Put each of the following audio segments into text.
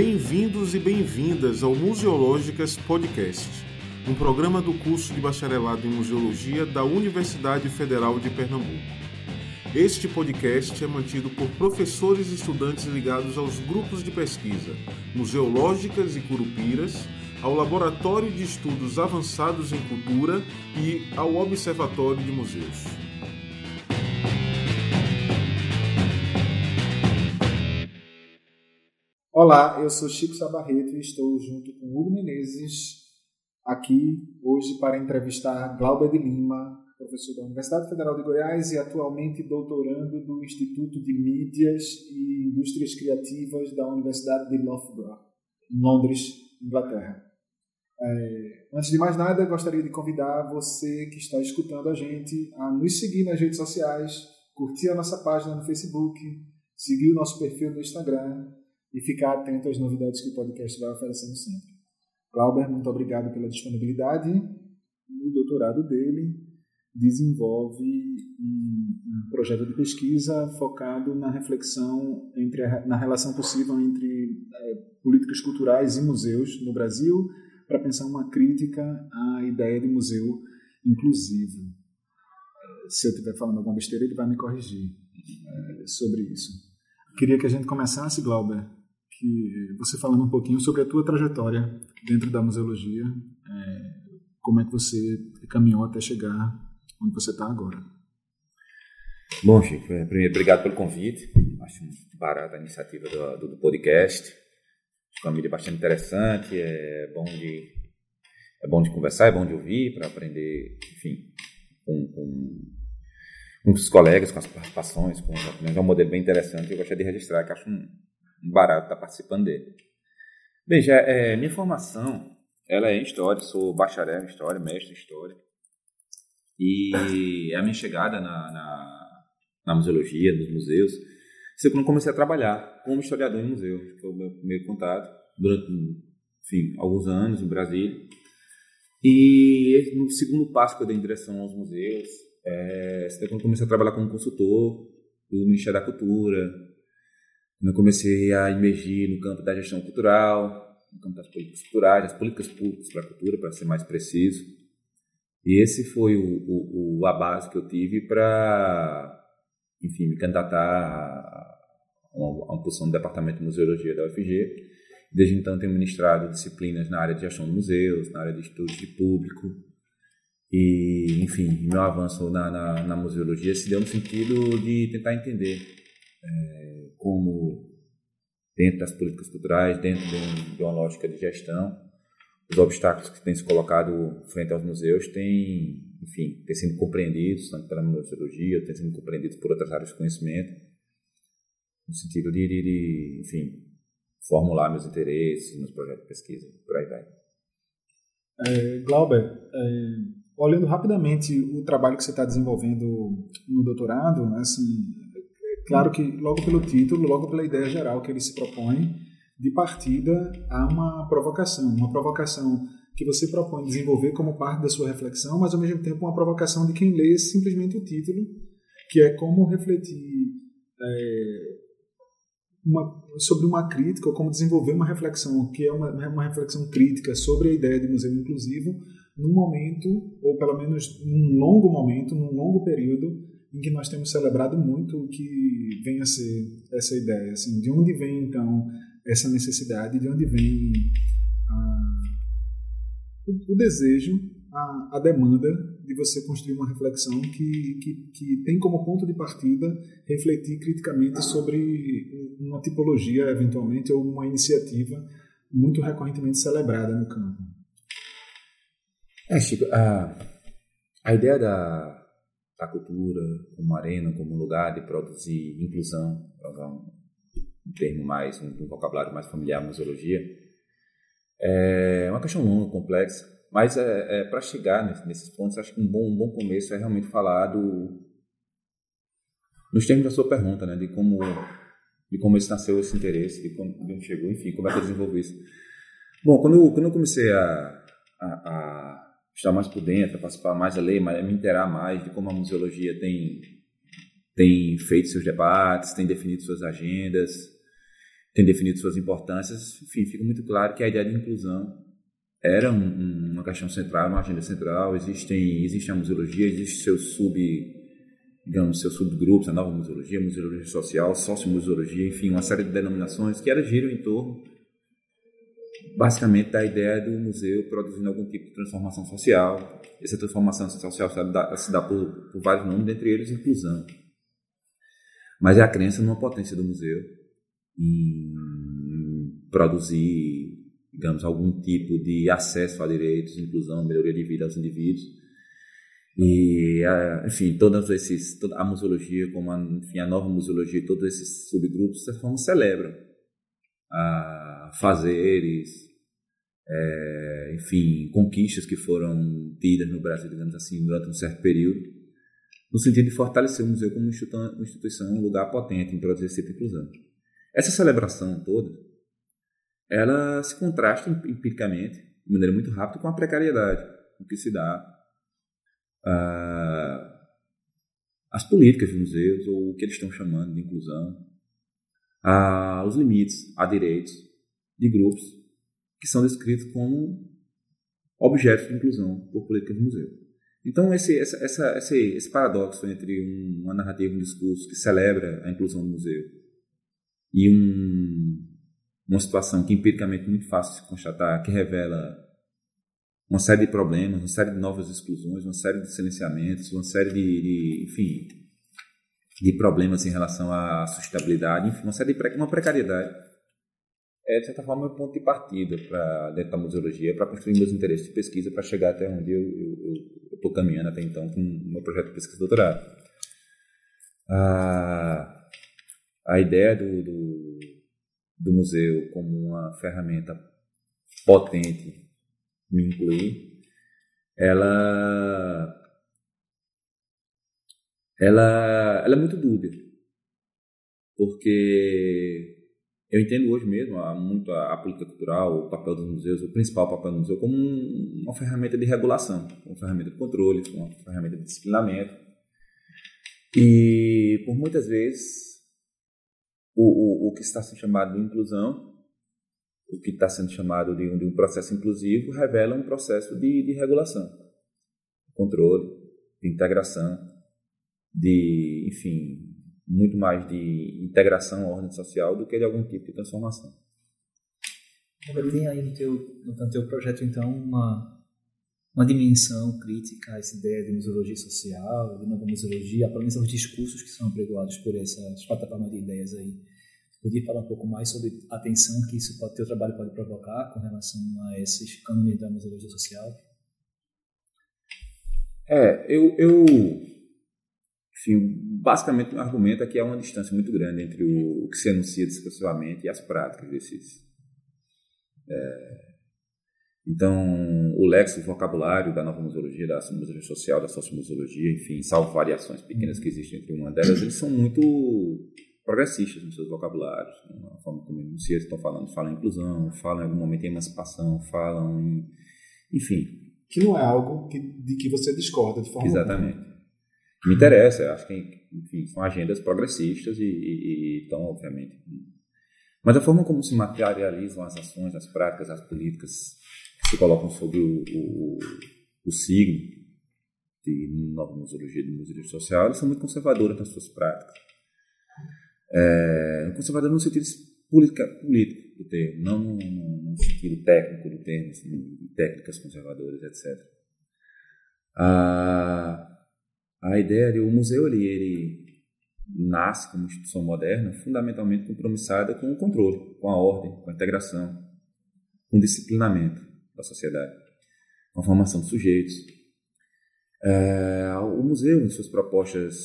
Bem-vindos e bem-vindas ao Museológicas Podcast, um programa do curso de bacharelado em Museologia da Universidade Federal de Pernambuco. Este podcast é mantido por professores e estudantes ligados aos grupos de pesquisa Museológicas e Curupiras, ao Laboratório de Estudos Avançados em Cultura e ao Observatório de Museus. Olá, eu sou Chico Sabarreto e estou junto com Hugo Menezes aqui hoje para entrevistar Glauber de Lima, professor da Universidade Federal de Goiás e atualmente doutorando do Instituto de Mídias e Indústrias Criativas da Universidade de Loughborough, em Londres, Inglaterra. É, antes de mais nada, gostaria de convidar você que está escutando a gente a nos seguir nas redes sociais, curtir a nossa página no Facebook, seguir o nosso perfil no Instagram e ficar atento às novidades que o podcast vai oferecendo sempre. Glauber, muito obrigado pela disponibilidade. O doutorado dele desenvolve um, projeto de pesquisa focado na reflexão entre a, na relação possível entre é, políticas culturais e museus no Brasil para pensar uma crítica à ideia de museu inclusivo. Se eu estiver falando alguma besteira, ele vai me corrigir é, sobre isso. Queria que a gente começasse, Glauber, que você falando um pouquinho sobre a tua trajetória dentro da museologia, é, como é que você caminhou até chegar onde você está agora. Bom, Chico, é, primeiro, obrigado pelo convite. Acho barata a iniciativa do, do, podcast. Mídia bastante interessante, é bom de é bom de conversar, é bom de ouvir para aprender, enfim, com, com, com, os colegas, com as participações, com É um modelo bem interessante. Eu gostaria de registrar que acho um, barato estar tá participando dele. Veja, é, minha formação ela é em História, sou bacharel em História, mestre em História. E a minha chegada na, na, na museologia, nos museus, foi quando comecei a trabalhar como historiador em museu, foi o meu primeiro contato, durante, enfim, alguns anos em Brasília. E no segundo passo que eu dei em direção aos museus, é, quando comecei a trabalhar como consultor do Ministério da Cultura, eu comecei a emergir no campo da gestão cultural, no campo das políticas culturais, das políticas públicas para a cultura, para ser mais preciso. E esse foi o, o, o a base que eu tive para, enfim, me candidatar a uma, a uma posição no Departamento de Museologia da UFG. Desde então tenho ministrado disciplinas na área de gestão de museus, na área de estudos de público. E, enfim, meu avanço na, na, na museologia se deu no sentido de tentar entender é, como dentro das políticas culturais, dentro de, uma lógica de gestão, os obstáculos que têm se colocado frente aos museus têm, enfim, têm sido compreendidos tanto pela museologia, têm sido compreendidos por outras áreas de conhecimento, no sentido de, de, de enfim, formular meus interesses, meus projetos de pesquisa, por aí vai. É, Glauber, é, olhando rapidamente o trabalho que você está desenvolvendo no doutorado, né, assim, Claro que logo pelo título, logo pela ideia geral que ele se propõe, de partida há uma provocação, uma provocação que você propõe desenvolver como parte da sua reflexão, mas ao mesmo tempo uma provocação de quem lê simplesmente o título, que é como refletir é, uma, sobre uma crítica, ou como desenvolver uma reflexão, que é uma, uma reflexão crítica sobre a ideia de museu inclusivo, num momento, ou pelo menos num longo momento, num longo período, em que nós temos celebrado muito o que vem a ser essa ideia, assim, de onde vem então essa necessidade, de onde vem a, o, o, desejo, a, a, demanda de você construir uma reflexão que, que, que tem como ponto de partida refletir criticamente sobre uma tipologia, eventualmente, ou uma iniciativa muito recorrentemente celebrada no campo. É, Chico, a, a ideia da, da cultura como arena, como lugar de produzir inclusão, para usar um, um termo mais, um, um, vocabulário mais familiar, museologia. É uma questão longa, complexa, mas é, é para chegar nesse, nesses pontos, acho que um bom, um bom começo é realmente falar do, nos termos da sua pergunta, né, de como de como esse nasceu esse interesse, de como, chegou, enfim, como é que eu desenvolvi isso. Bom, quando, eu, quando eu comecei a, a, a estar mais por dentro, participar mais da lei, me interar mais de como a museologia tem, tem feito seus debates, tem definido suas agendas, tem definido suas importâncias, enfim, fica muito claro que a ideia de inclusão era um, um, uma questão central, uma agenda central. Existem, existe a museologia, existe seus sub, digamos, seus subgrupos, a nova museologia, museologia social, sociomuseologia, enfim, uma série de denominações que elas giram em torno, basicamente, da ideia do museu produzindo algum tipo de transformação social. Essa transformação social se dá, se dá por, por vários nomes, dentre eles inclusão. Mas é a crença numa potência do museu em produzir digamos, algum tipo de acesso a direitos, inclusão, melhoria de vida aos indivíduos. E, enfim, todas esses, toda a museologia, como a, enfim, a nova museologia, todos esses subgrupos, de certa forma, celebram a fazeres, é, enfim, conquistas que foram tidas no Brasil, digamos assim, durante um certo período, no sentido de fortalecer o museu como instituição, um lugar potente em produzir esse tipo inclusão. Essa celebração toda, ela se contrasta empiricamente, de maneira muito rápida, com a precariedade, que se dá uh, as políticas de museus, ou o que eles estão chamando de inclusão, uh, os limites a direitos de grupos que são descritos como objetos de inclusão por políticas de museu. Então, esse, essa, essa, esse, esse paradoxo entre uma narrativa, um discurso que celebra a inclusão do museu e um uma situação que empiricamente é muito fácil de constatar, que revela uma série de problemas, uma série de novas exclusões, uma série de silenciamentos, uma série de, de enfim, de problemas em relação à sustentabilidade, enfim, uma série de uma precariedade. É, de certa forma, um ponto de partida para dentro da museologia, para construir meus interesses de pesquisa, para chegar até onde eu estou caminhando até então com o meu projeto de pesquisa de doutorado. A, a ideia do, do do museu como uma ferramenta potente me incluir, ela ela, ela é muito dúbia. Porque eu entendo hoje mesmo a, muito a, a, política cultural, o papel dos museus, o principal papel do museu, como um, uma ferramenta de regulação, uma ferramenta de controle, uma ferramenta de disciplinamento. E por muitas vezes o, o, o que está sendo chamado de inclusão, o que está sendo chamado de um, de um processo inclusivo, revela um processo de, de regulação, controle, de integração, de, enfim, muito mais de integração à ordem social do que de algum tipo de transformação. Tem aí no teu, no teu projeto, então, uma, uma dimensão crítica a essa ideia de museologia social, de nova museologia, pelo menos os discursos que são apregoados por essas plataformas de ideias aí. Podia falar um pouco mais sobre a tensão que isso pode, teu trabalho pode provocar com relação a esses cânones da museologia social? É, eu, eu enfim, basicamente o argumento é que há uma distância muito grande entre o que se anuncia discursivamente e as práticas desses é, então, o léxico, o vocabulário da nova museologia, da museologia social, da sociomuseologia, enfim, salvo variações pequenas que existem entre uma delas, eles são muito progressistas nos seus vocabulários, né? a forma como eles estão falando, falam em inclusão, falam em algum momento em emancipação, falam em... enfim. Que não é algo que, de que você discorda de forma Exatamente. Me interessa, acho que enfim, são agendas progressistas e, então, obviamente... Mas a forma como se materializam as ações, as práticas, as políticas se colocam sobre o, o, o signo de nova museologia de museologia social, são muito conservadores nas suas práticas. É, conservador no sentido política, político do termo, não no, no, sentido técnico do termo, assim, técnicas conservadoras, etc. A, a ideia de o museu ele, ele nasce como instituição moderna fundamentalmente compromissada com o controle, com a ordem, com a integração, com o disciplinamento da sociedade, com a formação de sujeitos. É, o museu, em suas propostas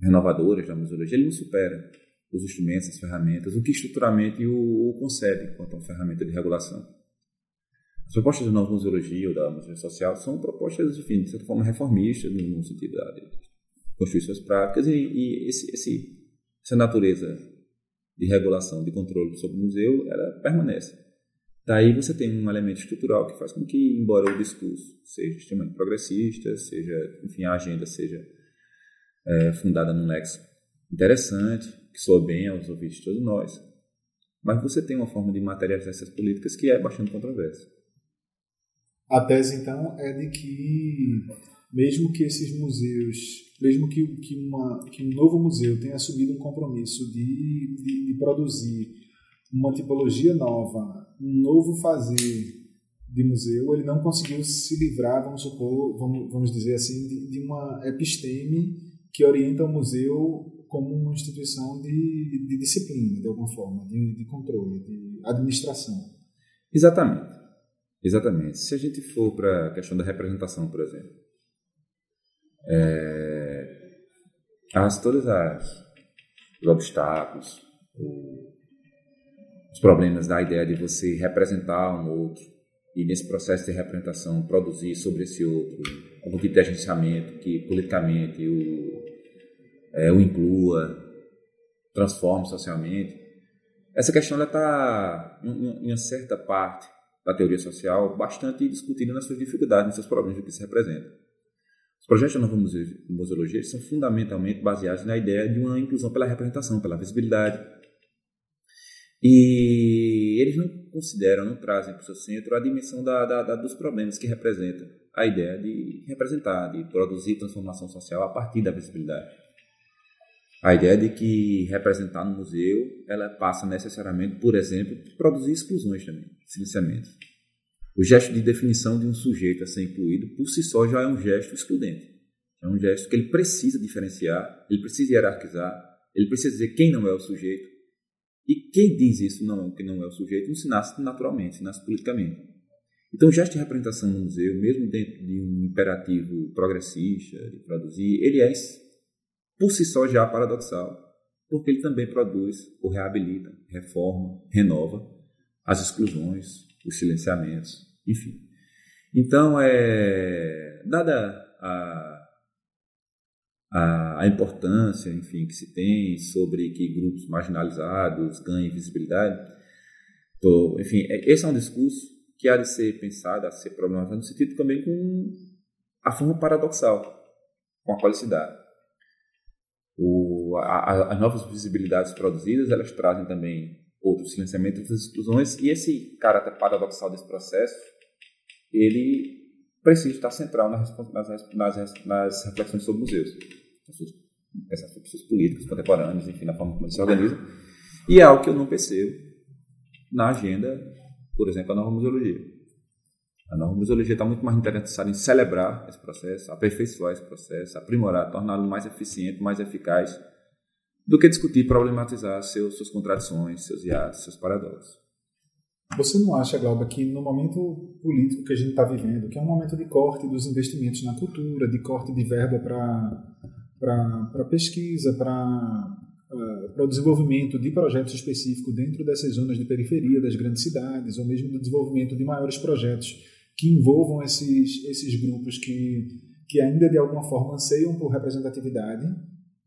renovadoras da museologia, ele não supera os instrumentos, as ferramentas, o que estruturalmente o, o concebe quanto uma ferramenta de regulação. As propostas da nova museologia ou da museologia social são propostas, enfim, de certa forma, reformistas, no, sentido de construir suas práticas, e, e esse, esse, essa natureza de regulação, de controle sobre o museu, ela permanece. Daí você tem um elemento estrutural que faz com que, embora o discurso seja extremamente progressista, seja, enfim, a agenda seja é, fundada num lexo interessante, que soa bem aos ouvidos de todos nós, Mas você tem uma forma de materializar essas políticas que é bastante controversa. A tese, então, é de que, mesmo que esses museus, mesmo que, que, uma, que um novo museu tenha assumido um compromisso de, de, de produzir uma tipologia nova, um novo fazer de museu, ele não conseguiu se livrar, vamos supor, vamos, vamos dizer assim, de, de uma episteme que orienta o museu como uma instituição de, de disciplina, de alguma forma, de, de controle, de administração. Exatamente. Exatamente. Se a gente for para a questão da representação, por exemplo, é, as, todas as os obstáculos, os problemas da ideia de você representar um outro e nesse processo de representação produzir sobre esse outro algum tipo de agenciamento que politicamente o, é, o inclua, transforme socialmente. Essa questão está, em, em uma certa parte da teoria social, bastante discutida nas suas dificuldades, nos seus problemas do que se representa. Os projetos da nova museologia são fundamentalmente baseados na ideia de uma inclusão pela representação, pela visibilidade, e eles não consideram, não trazem para o seu centro a dimensão da, da, da, dos problemas que representa a ideia de representar, de produzir transformação social a partir da visibilidade. A ideia de que representar no museu ela passa necessariamente, por exemplo, produzir exclusões também, silenciamentos. O gesto de definição de um sujeito a ser incluído, por si só, já é um gesto excludente. É um gesto que ele precisa diferenciar, ele precisa hierarquizar, ele precisa dizer quem não é o sujeito, e quem diz isso não, que não é o sujeito não se nasce naturalmente, se nasce politicamente. Então, o gesto de representação no museu, mesmo dentro de um imperativo progressista, de produzir, ele é, por si só, já paradoxal, porque ele também produz ou reabilita, reforma, renova as exclusões, os silenciamentos, enfim. Então, é, dada a a, a, importância, enfim, que se tem sobre que grupos marginalizados ganhem visibilidade. Então, enfim, é, esse é um discurso que há de ser pensado, há de ser problematizado no sentido também com a forma paradoxal, com a qualicidade. O, a, as novas visibilidades produzidas, elas trazem também outros silenciamentos, outras exclusões, e esse caráter paradoxal desse processo, ele precisa estar central nas, nas, nas, nas reflexões sobre museus essas pessoas políticas, contemporâneas, enfim, na forma como eles se organizam. E é algo que eu não percebo na agenda, por exemplo, da nova museologia. A nova museologia está muito mais interessada em celebrar esse processo, aperfeiçoar esse processo, aprimorar, torná-lo mais eficiente, mais eficaz, do que discutir, problematizar seus, suas contradições, seus hiatos, seus paradoxos. Você não acha, Glauber, que no momento político que a gente está vivendo, que é um momento de corte dos investimentos na cultura, de corte de verba para para pesquisa, para uh, o desenvolvimento de projetos específicos dentro dessas zonas de periferia das grandes cidades, ou mesmo do desenvolvimento de maiores projetos que envolvam esses, esses grupos que, que ainda de alguma forma anseiam por representatividade,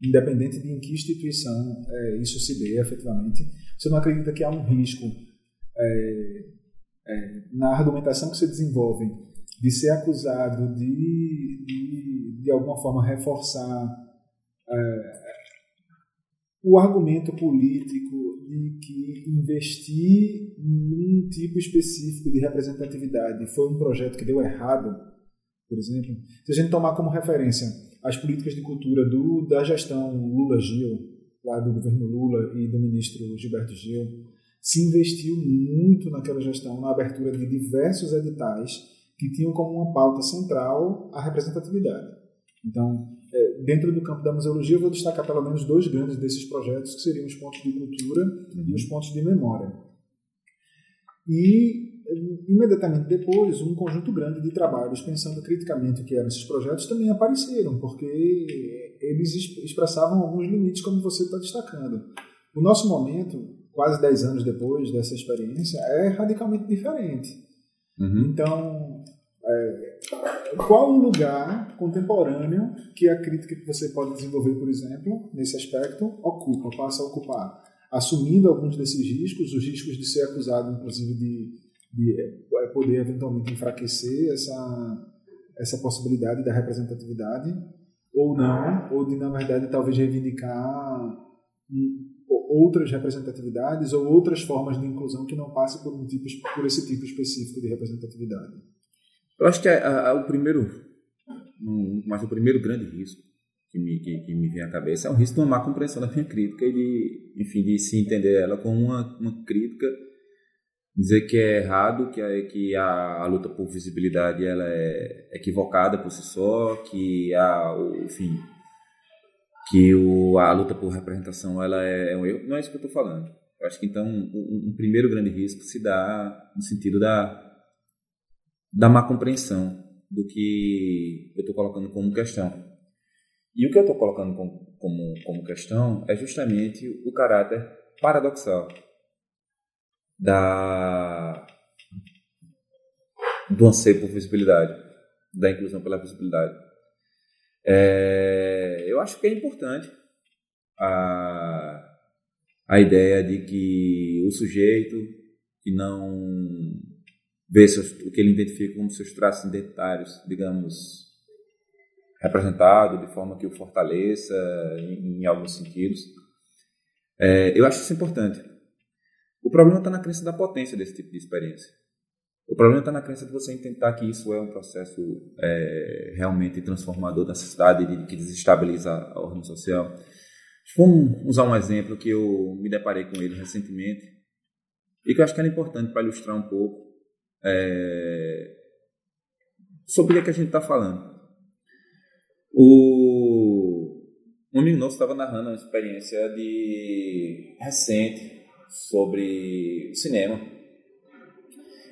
independente de em que instituição é, isso se dê efetivamente. Você não acredita que há um risco é, é, na argumentação que você desenvolve de ser acusado de, de, de alguma forma, reforçar é, o argumento político de que investir num tipo específico de representatividade foi um projeto que deu errado, por exemplo, se a gente tomar como referência as políticas de cultura do, da gestão Lula-Gil, lá do governo Lula e do ministro Gilberto Gil, se investiu muito naquela gestão na abertura de diversos editais que tinham como uma pauta central a representatividade. Então, é, dentro do campo da museologia, eu vou destacar pelo menos dois grandes desses projetos, que seriam os pontos de cultura uhum. e os pontos de memória. E, imediatamente depois, um conjunto grande de trabalhos pensando criticamente o que eram esses projetos também apareceram, porque eles expressavam alguns limites, como você está destacando. O nosso momento, quase 10 anos depois dessa experiência, é radicalmente diferente. Uhum. Então, é, qual o lugar contemporâneo que a crítica que você pode desenvolver, por exemplo, nesse aspecto, ocupa, passa a ocupar? Assumindo alguns desses riscos, os riscos de ser acusado, inclusive, de, de é, poder eventualmente enfraquecer essa, essa possibilidade da representatividade, ou não, ou de, na verdade, talvez reivindicar outras representatividades ou outras formas de inclusão que não passem por, um tipo, por esse tipo específico de representatividade? Eu acho que a, a, o primeiro, um, mas o primeiro grande risco que me, que, que, me vem à cabeça é o risco de uma má compreensão da minha crítica e de, enfim, de se entender ela como uma, uma crítica, dizer que é errado, que, a, que a, a luta por visibilidade ela é equivocada por si só, que a, enfim, que o, a luta por representação ela é, é um erro. Não é isso que eu estou falando. Eu acho que então um, um, primeiro grande risco se dá no sentido da da má compreensão do que eu estou colocando como questão. E o que eu estou colocando como, como, como questão é justamente o caráter paradoxal da do anseio por visibilidade, da inclusão pela visibilidade. É, eu acho que é importante a, a ideia de que o sujeito que não vê seus, o que ele identifica como seus traços identitários, digamos, representado de forma que o fortaleça em, em alguns sentidos. É, eu acho isso importante. O problema está na crença da potência desse tipo de experiência. O problema está na crença de você tentar que isso é um processo é, realmente transformador da sociedade, de, que desestabiliza a ordem social. Vamos usar um exemplo que eu me deparei com ele recentemente e que eu acho que era importante para ilustrar um pouco é, sobre o que a gente está falando. O, um amigo nosso estava narrando uma experiência de recente sobre cinema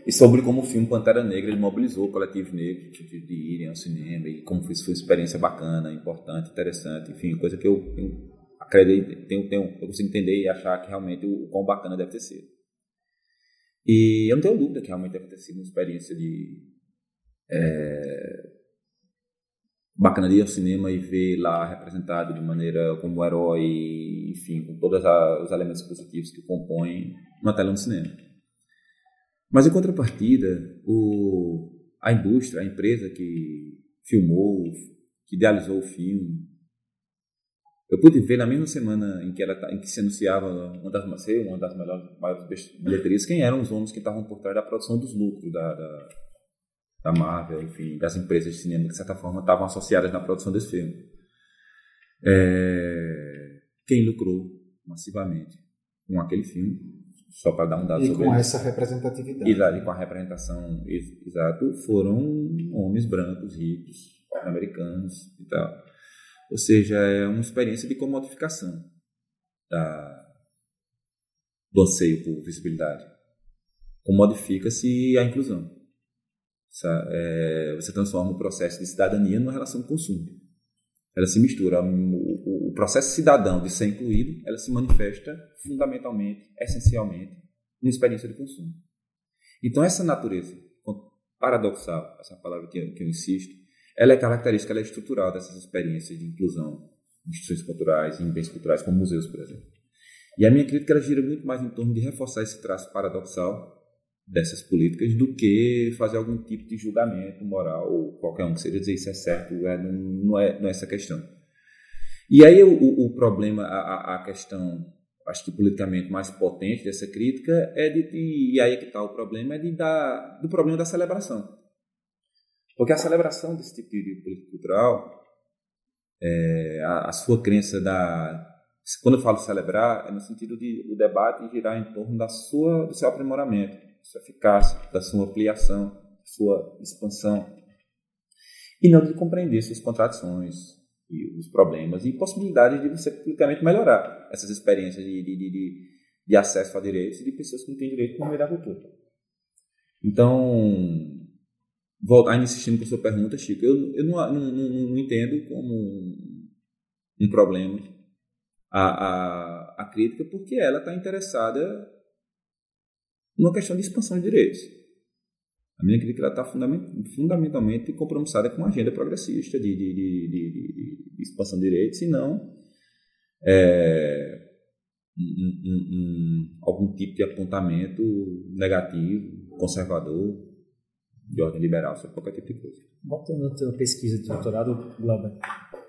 e sobre como o filme Pantera Negra mobilizou o coletivo negro de, de, de irem ao cinema e como isso foi uma experiência bacana, importante, interessante, enfim, coisa que eu, eu acredito, tenho, tenho, eu consigo entender e achar que realmente o, o quão bacana deve ter sido. E eu não tenho dúvida que realmente deve ter sido uma experiência de é, bacana de ir ao cinema e ver lá representado de maneira como herói, enfim, com todos os elementos positivos que compõem uma tela no cinema. Mas em contrapartida, o, a indústria, a empresa que filmou, que idealizou o filme, eu pude ver na mesma semana em que, ela, em que se anunciava uma das, uma das melhores, maiores bilheterias, quem eram os homens que estavam por trás da produção dos lucros da, da, da Marvel, enfim, das empresas de cinema que, de certa forma, estavam associadas na produção desse filme. É, quem lucrou massivamente com aquele filme só para dar um dado e sobre com ele. essa representatividade. Exato, e com a representação exato, foram homens brancos, ricos, americanos e tal. Ou seja, é uma experiência de comodificação da, do anseio por visibilidade. Comodifica-se a inclusão. É, você transforma o processo de cidadania numa relação de consumo ela se mistura. O, o, processo cidadão de ser incluído, ela se manifesta fundamentalmente, essencialmente, na experiência de consumo. Então, essa natureza paradoxal, essa palavra que eu, que eu insisto, ela é característica, ela é estrutural dessas experiências de inclusão em instituições culturais, em bens culturais, como museus, por exemplo. E a minha crítica gira muito mais em torno de reforçar esse traço paradoxal dessas políticas do que fazer algum tipo de julgamento moral ou qualquer um que seja dizer isso é certo, é, não, não, é, não é essa questão. E aí o, o problema, a, a questão, acho que politicamente mais potente dessa crítica é de, de e aí é que está o problema, é de dar, do problema da celebração. Porque a celebração desse tipo de política cultural, é, a, a sua crença da quando eu falo celebrar, é no sentido de o debate girar em torno da sua, do seu aprimoramento sua eficácia, da sua ampliação, sua expansão. E não de compreender suas contradições e os problemas e possibilidades de você publicamente melhorar essas experiências de, de, de, de acesso a direitos e de pessoas que não têm direito por meio da cultura. Então, voltar insistindo com a sua pergunta, Chico, eu, eu não, não, não, não entendo como um, um problema a, a, a crítica, porque ela está interessada numa questão de expansão de direitos. A minha crítica está fundamentalmente compromissada com uma agenda progressista de, de, de, de, de expansão de direitos, e não é, um, um, um, algum tipo de apontamento negativo, conservador, de ordem liberal, sobre qualquer tipo de coisa. Voltando à tua pesquisa de doutorado, Glauber,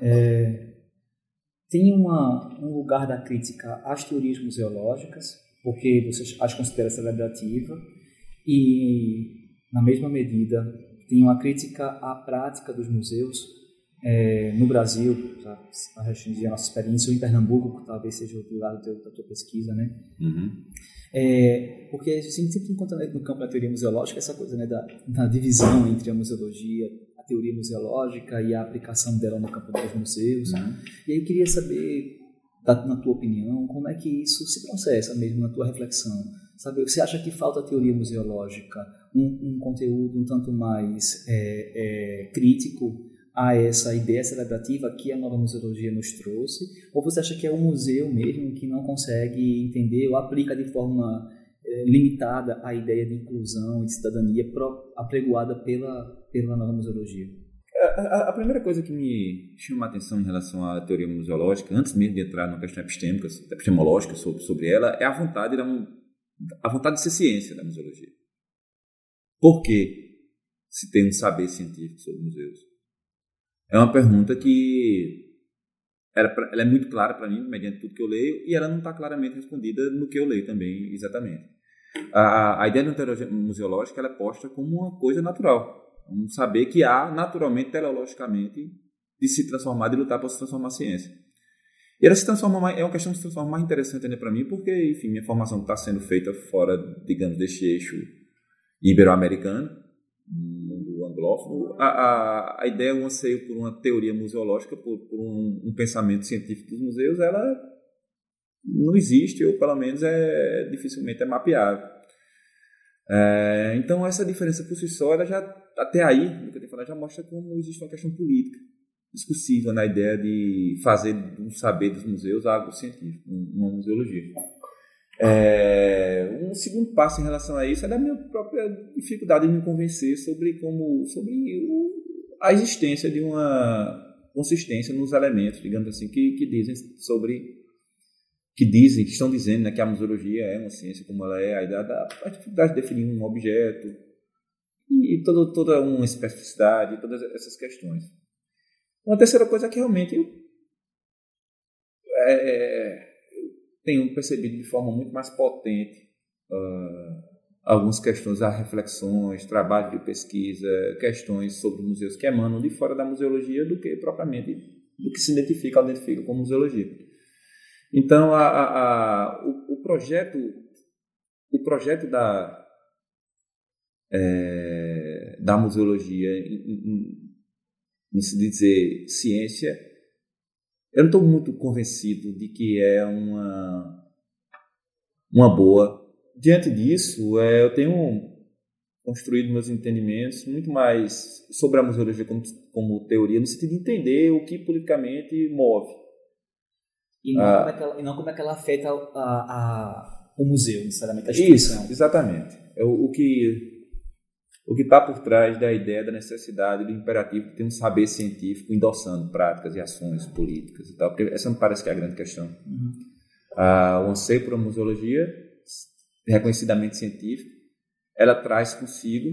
é, tem uma, um lugar da crítica às teorias museológicas, porque você as considera celebrativa, e, na mesma medida, tem uma crítica à prática dos museus é, no Brasil, para restringir a nossa experiência, ou em Pernambuco, que talvez seja o lugar da tua pesquisa, né? Uhum. É, porque a gente sempre encontra no campo da teoria museológica essa coisa né, da, da divisão entre a museologia, a teoria museológica e a aplicação dela no campo dos museus. Uhum. E aí eu queria saber, na tua opinião, como é que isso se processa mesmo na tua reflexão? Sabe, você acha que falta teoria museológica, um, um conteúdo um tanto mais é, é, crítico a essa ideia celebrativa que a nova museologia nos trouxe? Ou você acha que é o museu mesmo que não consegue entender ou aplica de forma é, limitada a ideia de inclusão e de cidadania apregoada pela, pela nova museologia? A, a, primeira coisa que me chama a atenção em relação à teoria museológica, antes mesmo de entrar na questão epistêmica, epistemológica sobre, sobre ela, é a vontade, da, a vontade de ser ciência da museologia. Por que se tem um saber científico sobre museus? É uma pergunta que ela é muito clara para mim, mediante tudo que eu leio, e ela não está claramente respondida no que eu leio também, exatamente. A, a ideia da teoria museológica ela é posta como uma coisa natural, um saber que há naturalmente, teleologicamente, de se transformar, de lutar para se transformar a ciência. E ela se transforma mais, é uma questão de se transformar mais interessante ainda para mim, porque, enfim, minha formação está sendo feita fora, digamos, deste eixo ibero-americano, mundo anglófono. A, a, a ideia, o anseio por uma teoria museológica, por, por um, um, pensamento científico dos museus, ela não existe, ou pelo menos é dificilmente é mapeável. É, então, essa diferença por si só, ela já, até aí, no que eu tenho falado, já mostra como existe uma questão política discussível na ideia de fazer um saber dos museus algo científico, uma museologia. É, um segundo passo em relação a isso é da minha própria dificuldade de me convencer sobre como sobre a existência de uma consistência nos elementos, digamos assim, que, que dizem sobre que dizem, que estão dizendo né, que a museologia é uma ciência como ela é, a, a dificuldade de definir um objeto e, e toda, uma especificidade, todas essas questões. Uma terceira coisa é que realmente eu, é, tenho percebido de forma muito mais potente uh, algumas questões, as reflexões, trabalho de pesquisa, questões sobre museus que emanam de fora da museologia do que propriamente do que se identifica ou identifica como museologia. Então, a, a, a, o, o, projeto o projeto da é, da museologia em se dizer ciência, eu não estou muito convencido de que é uma, uma boa. Diante disso, é, eu tenho construído meus entendimentos muito mais sobre a museologia como, como teoria, no sentido de entender o que politicamente move. E não, ah, como, é que ela, e não como é que ela afeta a, a, o museu, necessariamente, a instituição. Isso, exatamente. É o, o que o que está por trás da ideia da necessidade do imperativo de ter um saber científico endossando práticas e ações políticas e tal, porque essa me parece que é a grande questão. Uhum. Ah, o anseio por uma museologia reconhecidamente científica, ela traz consigo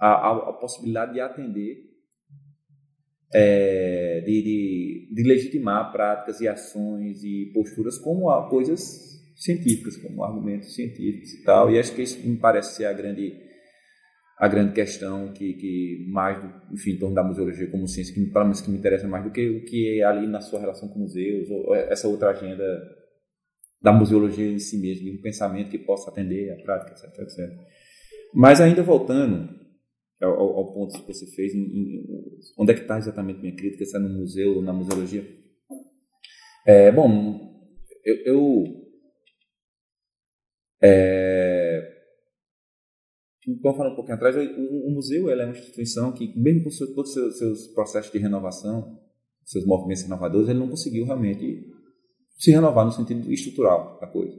a, a, a possibilidade de atender, é, de, de, de, legitimar práticas e ações e posturas como coisas científicas, como argumentos científicos e tal, e acho que isso me parece ser a grande a grande questão que, que mais, enfim, em torno da museologia como ciência, que pelo menos que me interessa mais do que o que é ali na sua relação com museus, ou essa outra agenda da museologia em si mesmo, um pensamento que possa atender a prática, etc, etc. Mas ainda voltando ao, ao ponto que você fez, em, em, onde é que está exatamente minha crítica, se é no museu ou na museologia? É, bom, eu, eu é, como falei um pouquinho atrás, o, o museu é uma instituição que, mesmo com todos os seus, seus, processos de renovação, seus movimentos renovadores, ele não conseguiu realmente se renovar no sentido estrutural da coisa.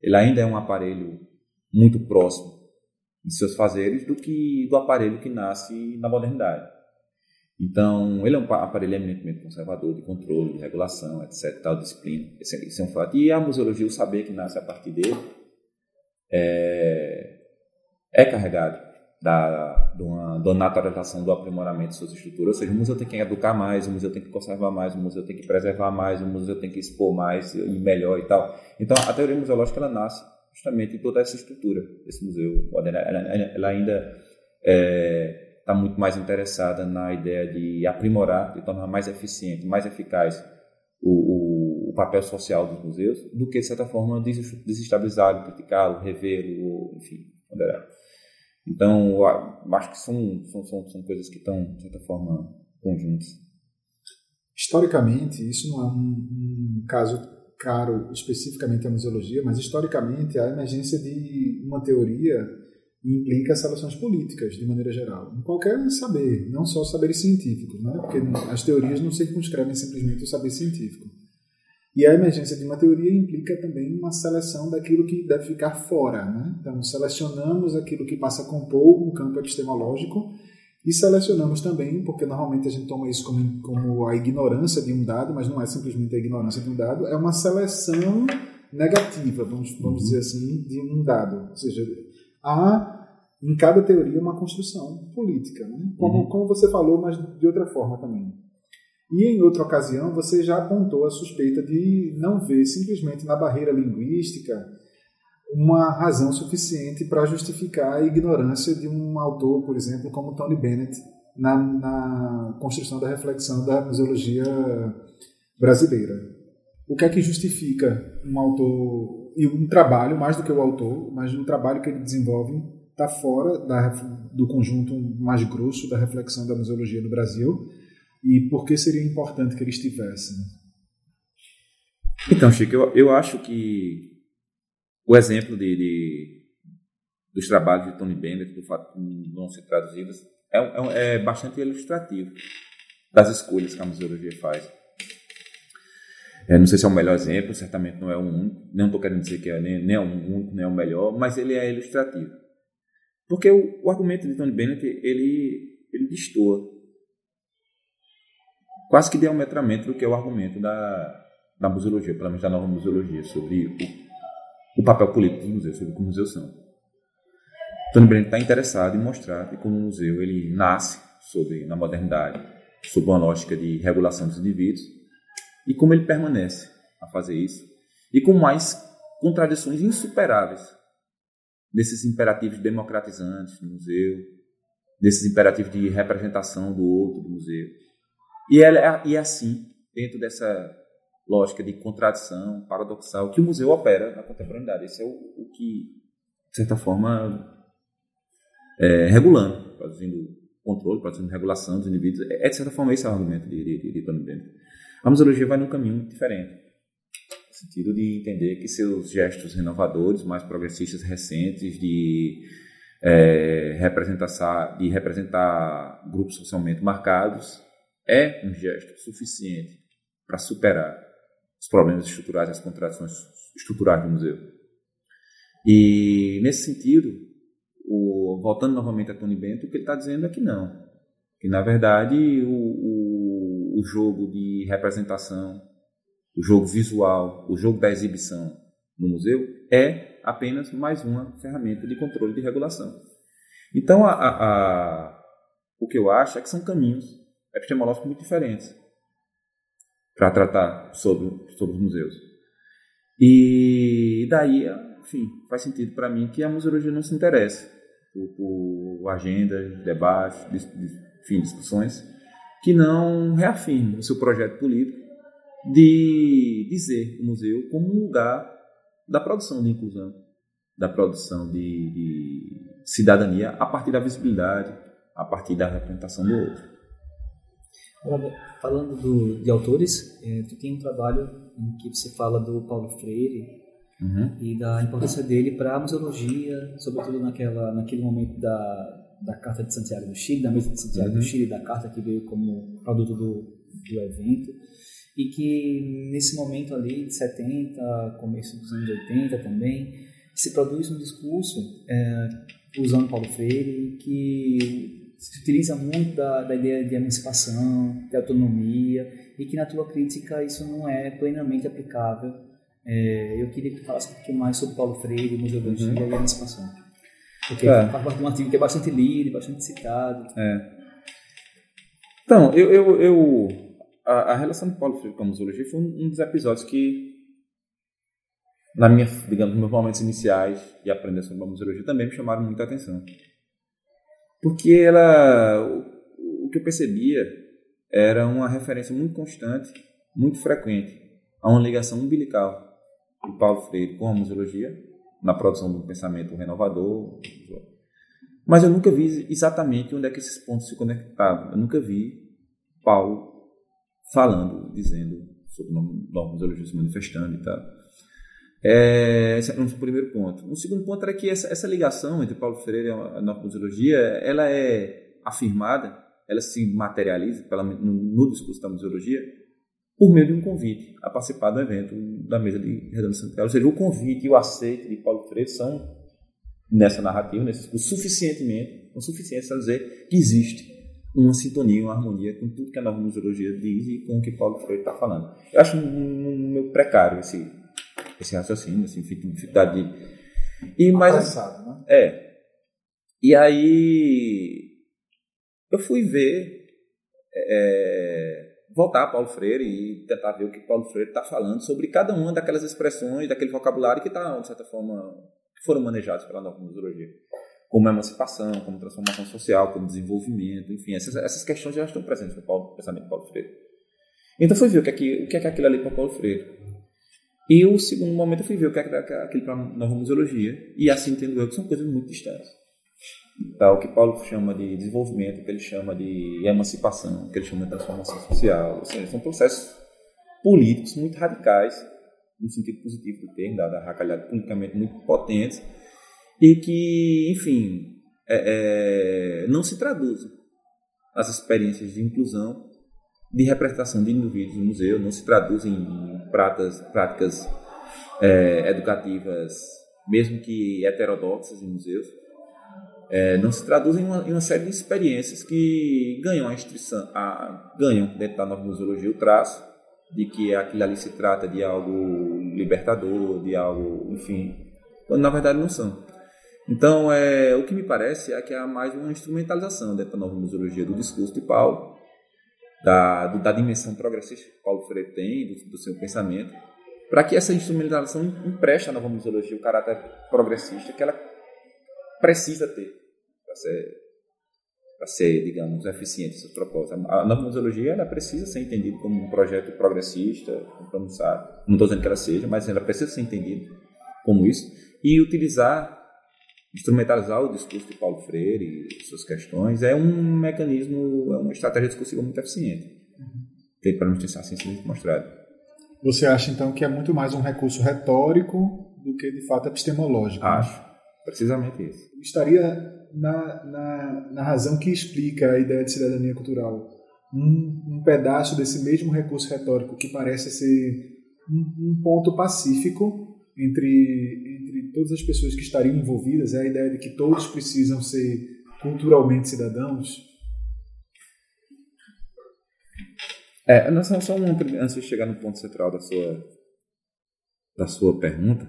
Ele ainda é um aparelho muito próximo de seus fazeres do que do aparelho que nasce na modernidade. Então, ele é um aparelho eminentemente conservador, de controle, de regulação, etc., tal disciplina. Esse, esse é um fato. E a museologia, o saber que nasce a partir dele, é, é carregado da, de uma, naturalização do aprimoramento de suas estruturas. Ou seja, o museu tem que educar mais, o museu tem que conservar mais, o museu tem que preservar mais, o museu tem que expor mais e melhor e tal. Então, a teoria museológica ela nasce justamente em toda essa estrutura desse museu. Ela, ela ainda está é, tá muito mais interessada na ideia de aprimorar, de tornar mais eficiente, mais eficaz o, o, o papel social dos museus, do que, de certa forma, desestabilizá-lo, criticá-lo, revê-lo, enfim, ponderar. Então, acho que são, são, são, são coisas que estão, de certa forma, conjuntas. Historicamente, isso não é um, um caso caro especificamente à museologia, mas historicamente a emergência de uma teoria implica soluções políticas, de maneira geral, em qualquer saber, não só saberes científicos, né? porque as teorias não circunscrevem simplesmente o saber científico. E a emergência de uma teoria implica também uma seleção daquilo que deve ficar fora. Né? Então, selecionamos aquilo que passa a compor um campo epistemológico e selecionamos também, porque normalmente a gente toma isso como, como a ignorância de um dado, mas não é simplesmente a ignorância de um dado, é uma seleção negativa, vamos, vamos dizer assim, de um dado. Ou seja, há em cada teoria uma construção política, né? como, uhum. como você falou, mas de outra forma também. E em outra ocasião, você já apontou a suspeita de não ver simplesmente na barreira linguística uma razão suficiente para justificar a ignorância de um autor, por exemplo, como Tony Bennett, na, na construção da reflexão da museologia brasileira. O que é que justifica um autor e um trabalho, mais do que o autor, mas um trabalho que ele desenvolve está fora da, do conjunto mais grosso da reflexão da museologia no Brasil e por que seria importante que ele estivesse? Então, Chico, eu, eu acho que o exemplo de, de, dos trabalhos de Tony Bennett, do fato de não ser traduzidos, é, é, é, bastante ilustrativo das escolhas que a museologia faz. É, não sei se é o melhor exemplo, certamente não é o único, não estou querendo dizer que é nem, nem é o único, nem é o melhor, mas ele é ilustrativo. Porque o, o argumento de Tony Bennett, ele, ele destoa quase que diametralmente do que é o argumento da, da museologia, pelo menos da nova museologia, sobre o o papel político dos museus, sobre como os museus são. Tony Bennett está interessado em mostrar como o museu ele nasce sobre na modernidade, sob uma lógica de regulação dos indivíduos, e como ele permanece a fazer isso, e com mais contradições insuperáveis desses imperativos democratizantes do museu, desses imperativos de representação do outro do museu. E é, e é assim, dentro dessa lógica de contradição paradoxal que o museu opera na contemporaneidade. Esse é o, o que, de certa forma, é, regulando, produzindo controle, produzindo regulação dos indivíduos. É, de certa forma, esse é o argumento de, de, de Tony Bennett. A museologia vai num caminho diferente, no sentido de entender que seus gestos renovadores, mais progressistas recentes, de é, representar, de representar grupos socialmente marcados, é um gesto suficiente para superar os problemas estruturais, as contradições estruturais do museu. E, nesse sentido, o, voltando novamente a Tony Bento, o que ele está dizendo é que não. Que, na verdade, o, o, o jogo de representação, o jogo visual, o jogo da exibição no museu é apenas mais uma ferramenta de controle de regulação. Então, a, a, a, o que eu acho é que são caminhos epistemológicos muito diferentes para tratar sobre, sobre os museus. E daí, enfim, faz sentido para mim que a museologia não se interessa por, por agendas, debates, enfim, discussões que não reafirmem o seu projeto político de dizer o museu como um lugar da produção de inclusão, da produção de, de cidadania a partir da visibilidade, a partir da representação do outro. Falando do, de autores, é, tu tem um trabalho em que você fala do Paulo Freire uhum. e da importância dele para a museologia, sobretudo naquela, naquele momento da, da Carta de Santiago do Chile, da mesa de Santiago uhum. do Chile, da carta que veio como produto do, do evento, e que nesse momento ali de 70, começo dos anos 80 também, se produz um discurso é, usando Paulo Freire que se utiliza muito da, da ideia de emancipação, de autonomia, e que na tua crítica isso não é plenamente aplicável. É, eu queria que falasse um pouquinho mais sobre Paulo Freire, museologia uhum. e emancipação. Porque É. faz parte de um artigo que é bastante lido, bastante citado. É. Então, eu, eu, eu a, a relação do Paulo Freire com a museologia foi um, um dos episódios que, na minha, digamos, nos meus momentos iniciais de aprender sobre a museologia, também me chamaram muita atenção. Porque ela, o, o que eu percebia era uma referência muito constante, muito frequente, a uma ligação umbilical de Paulo Freire com a museologia, na produção de um pensamento renovador, mas eu nunca vi exatamente onde é que esses pontos se conectavam. Eu nunca vi Paulo falando, dizendo sobre a museologia se manifestando e tal. É, esse é um primeiro ponto. Um segundo ponto era que essa, essa ligação entre Paulo Freire e a nova museologia, ela é afirmada, ela se materializa pela, no, no discurso da museologia por meio de um convite a participar do evento da mesa de Redondo Santiago. Ou seja, o convite e o aceite de Paulo Freire são nessa narrativa, nesse discurso, suficientemente, o suficiente para dizer que existe uma sintonia, uma harmonia com tudo que a nova museologia diz e com o que Paulo Freire está falando. Eu acho meio precário esse, esse raciocínio, essa dificuldade de... E, Apressado, né? é. E aí eu fui ver, é, voltar a Paulo Freire e tentar ver o que Paulo Freire está falando sobre cada uma daquelas expressões, daquele vocabulário que está, de certa forma, foram manejados pela nova museologia. Como emancipação, como transformação social, como desenvolvimento, enfim, essas, essas questões já estão presentes no Paulo, pensamento de Paulo Freire. Então fui ver o que é, que, o que é, que aquilo ali para Paulo Freire. E o segundo momento eu fui ver o que é aquilo para nova museologia, e assim entendo eu que são coisas muito distantes. Tá, o que Paulo chama de desenvolvimento, o que ele chama de emancipação, o que ele chama de transformação social, ou seja, são processos políticos muito radicais, no sentido positivo do termo, da racalhada politicamente muito potentes, e que, enfim, é, é, não se traduzem as experiências de inclusão, de representação de indivíduos no museu, não se traduzem em práticas, práticas é, educativas, mesmo que heterodoxas em museus, é, não se traduzem em uma, em uma, série de experiências que ganham a instituição, a, ganham dentro da nova museologia o traço de que aquilo ali se trata de algo libertador, de algo, enfim, quando na verdade não são. Então, é, o que me parece é que há mais uma instrumentalização dentro da nova museologia do discurso de Paulo, da, da dimensão progressista que Paulo Freire tem, do, do seu pensamento, para que essa instrumentalização empreste à nova museologia o caráter progressista que ela precisa ter para ser, ser, digamos, eficiente seus propósitos. A nova museologia ela precisa ser entendida como um projeto progressista, compromissado. Não estou dizendo que ela seja, mas ela precisa ser entendida como isso e utilizar instrumentalizar o discurso de Paulo Freire e suas questões é um mecanismo, é uma estratégia discursiva muito eficiente. Tem para nos assim sido mostrado. Você acha então que é muito mais um recurso retórico do que de fato epistemológico? Acho, né? precisamente isso. Estaria na, na, na, razão que explica a ideia de cidadania cultural um, um pedaço desse mesmo recurso retórico que parece ser um, um ponto pacífico entre todas as pessoas que estariam envolvidas, é a ideia de que todos precisam ser culturalmente cidadãos? É, não, só um, antes de chegar no ponto central da sua, da sua pergunta,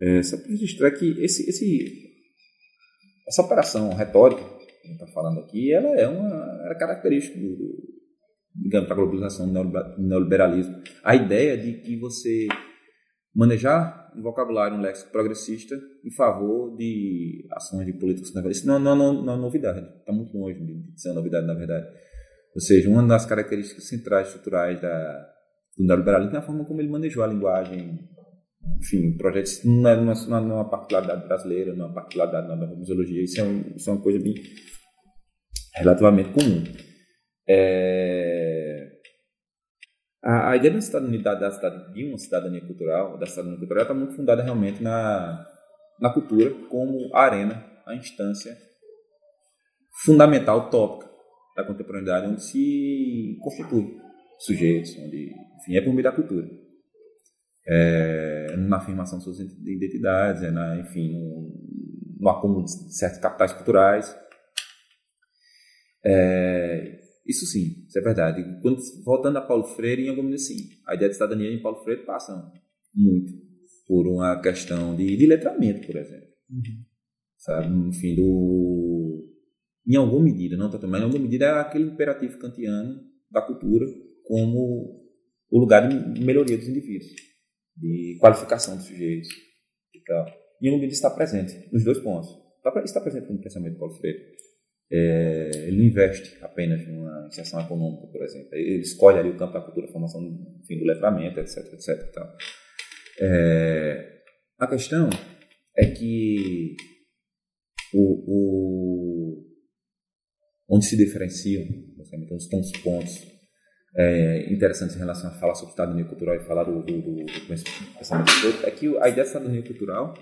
é, só para registrar que esse, esse, essa operação retórica que a gente está falando aqui, ela é uma era característica do, digamos, da globalização do neoliberalismo. A ideia de que você manejar um vocabulário, um léxico progressista em favor de ações de políticos Isso não, não, não, não é novidade, está muito longe de ser novidade, na verdade. Ou seja, uma das características centrais, estruturais da, do neoliberalismo é a forma como ele manejou a linguagem, enfim, projetos, não é, não é uma particularidade brasileira, não é uma particularidade da museologia, isso é, um, isso é uma coisa bem relativamente comum. É, a, a, ideia da cidadania, da cidadania, de uma cidadania cultural, da cidadania cultural, está muito fundada realmente na, na cultura como a arena, a instância fundamental, tópica da contemporaneidade, onde se constitui sujeitos, onde, enfim, é por meio da cultura. É, na afirmação de suas identidades, é na, enfim, no, no acúmulo de certos capitais culturais. É, isso sim, isso é verdade. Quando, voltando a Paulo Freire, em algum momento sim, a ideia de cidadania em Paulo Freire passa muito por uma questão de, de letramento, por exemplo. Uhum. sabe? Enfim, do em alguma medida, não totalmente, mas em alguma medida é aquele imperativo kantiano da cultura como o lugar de melhoria dos indivíduos, de qualificação dos sujeitos e tal. E em alguma medida está presente nos dois pontos. Está, está presente no pensamento de Paulo Freire. É, ele não investe apenas numa inserção econômica, por exemplo. Ele escolhe ali o campo da cultura, formação enfim, do letramento, etc, etc. É, a questão é que o, o, onde se diferenciam, então estão os pontos é, interessantes em relação a falar sobre cidadania cultural e falar do, do, do, do pensamento é que a ideia de cidadania cultural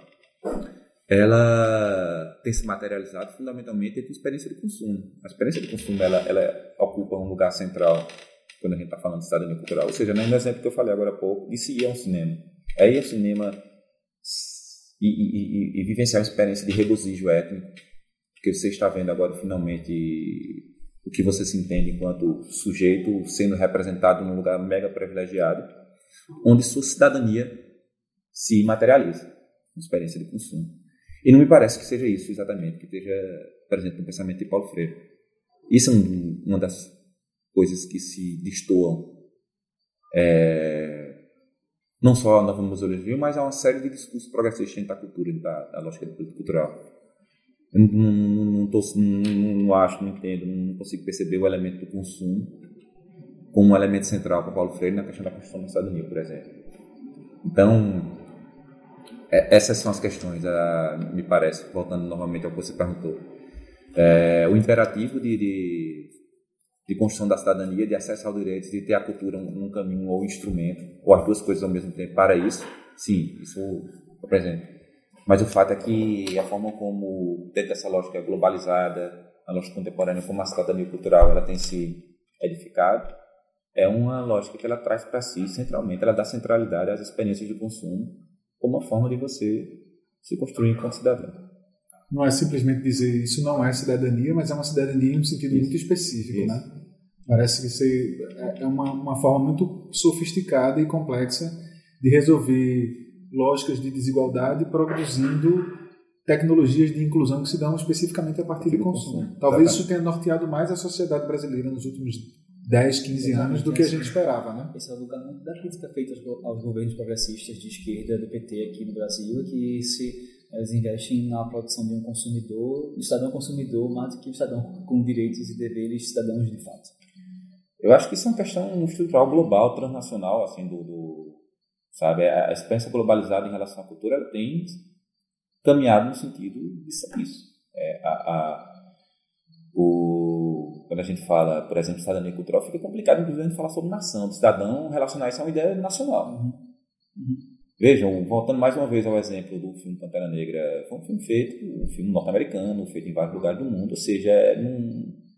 ela tem se materializado fundamentalmente entre experiência de consumo. A experiência de consumo ela, ela ocupa um lugar central quando a gente está falando de cidadania cultural. Ou seja, no exemplo que eu falei agora há pouco, de se ir ao cinema. É ir ao cinema e, e, e, e vivenciar uma experiência de regozijo étnico, porque você está vendo agora finalmente o que você se entende enquanto sujeito sendo representado num lugar mega privilegiado, onde sua cidadania se materializa, uma experiência de consumo. E não me parece que seja isso exatamente que esteja presente no pensamento de Paulo Freire. Isso é um, uma das coisas que se destoam é, não só na museologia, mas há uma série de discursos progressistas dentro da cultura, da, da lógica da política cultural. Eu não, não, não, tô, não, não acho, não entendo, não consigo perceber o elemento do consumo como um elemento central para Paulo Freire na questão da Constituição da Cidadania, por exemplo. Então, é, essas são as questões, me parece, voltando novamente ao que você perguntou. É, o imperativo de, de, de, construção da cidadania, de acesso aos direitos, de ter a cultura um, um, caminho ou instrumento, ou as duas coisas ao mesmo tempo, para isso, sim, isso apresenta. Mas o fato é que a forma como, dentro dessa lógica globalizada, a lógica contemporânea, como a cidadania cultural ela tem se edificado, é uma lógica que ela traz para si, centralmente, ela dá centralidade às experiências de consumo como uma forma de você se construir enquanto cidadão. Não é simplesmente dizer isso não é cidadania, mas é uma cidadania em um sentido isso. muito específico, isso. né? Parece que você é uma, uma forma muito sofisticada e complexa de resolver lógicas de desigualdade produzindo tecnologias de inclusão que se dão especificamente a partir do consumo. Talvez isso tenha norteado mais a sociedade brasileira nos últimos 10, 15 anos do que a gente esperava, né? Esse é o lugar muito da crítica feita aos governos progressistas de esquerda do PT aqui no Brasil, que se eles investem na produção de um consumidor, um cidadão consumidor, mais do que um cidadão com direitos e deveres cidadãos de fato. Eu acho que isso é uma questão estrutural global, transnacional, assim, do, do sabe, a experiência globalizada em relação à cultura, ela tem caminhado no sentido de ser isso. É, a, a, o quando a gente fala, por exemplo, cidadania cultural, fica complicado, inclusive, a gente falar sobre nação, do cidadão relacionar isso a uma ideia nacional. Uhum. Uhum. Vejam, voltando mais uma vez ao exemplo do filme Pantera Negra, foi um filme feito, um filme norte-americano, feito em vários lugares do mundo, ou seja, é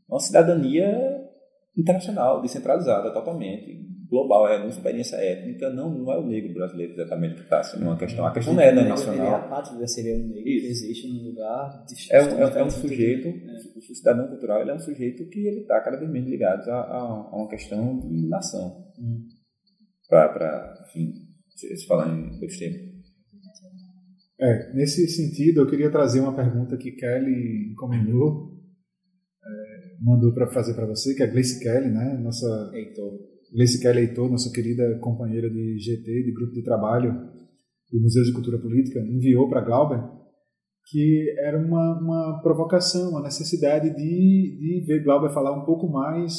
uma cidadania internacional, descentralizada totalmente, global, é uma experiência étnica, não, não é o negro brasileiro exatamente que está sendo uma questão. A questão não é nacional. A pátria seria um negro que existe num lugar. É um, é, é um sujeito, é. o cidadão cultural ele é um sujeito que ele está cada vez menos ligado a, a, a, uma questão de nação. Hum. Para, enfim, se falar em outros termos. É, nesse sentido, eu queria trazer uma pergunta que Kelly encomendou, é, mandou para fazer para você, que é a Gleice Kelly, né? Nossa. Heitor Kelly Heitor, nossa querida companheira de GT, de grupo de trabalho do Museu de Cultura Política, enviou para Glauber que era uma, uma provocação, uma necessidade de, de ver Glauber falar um pouco mais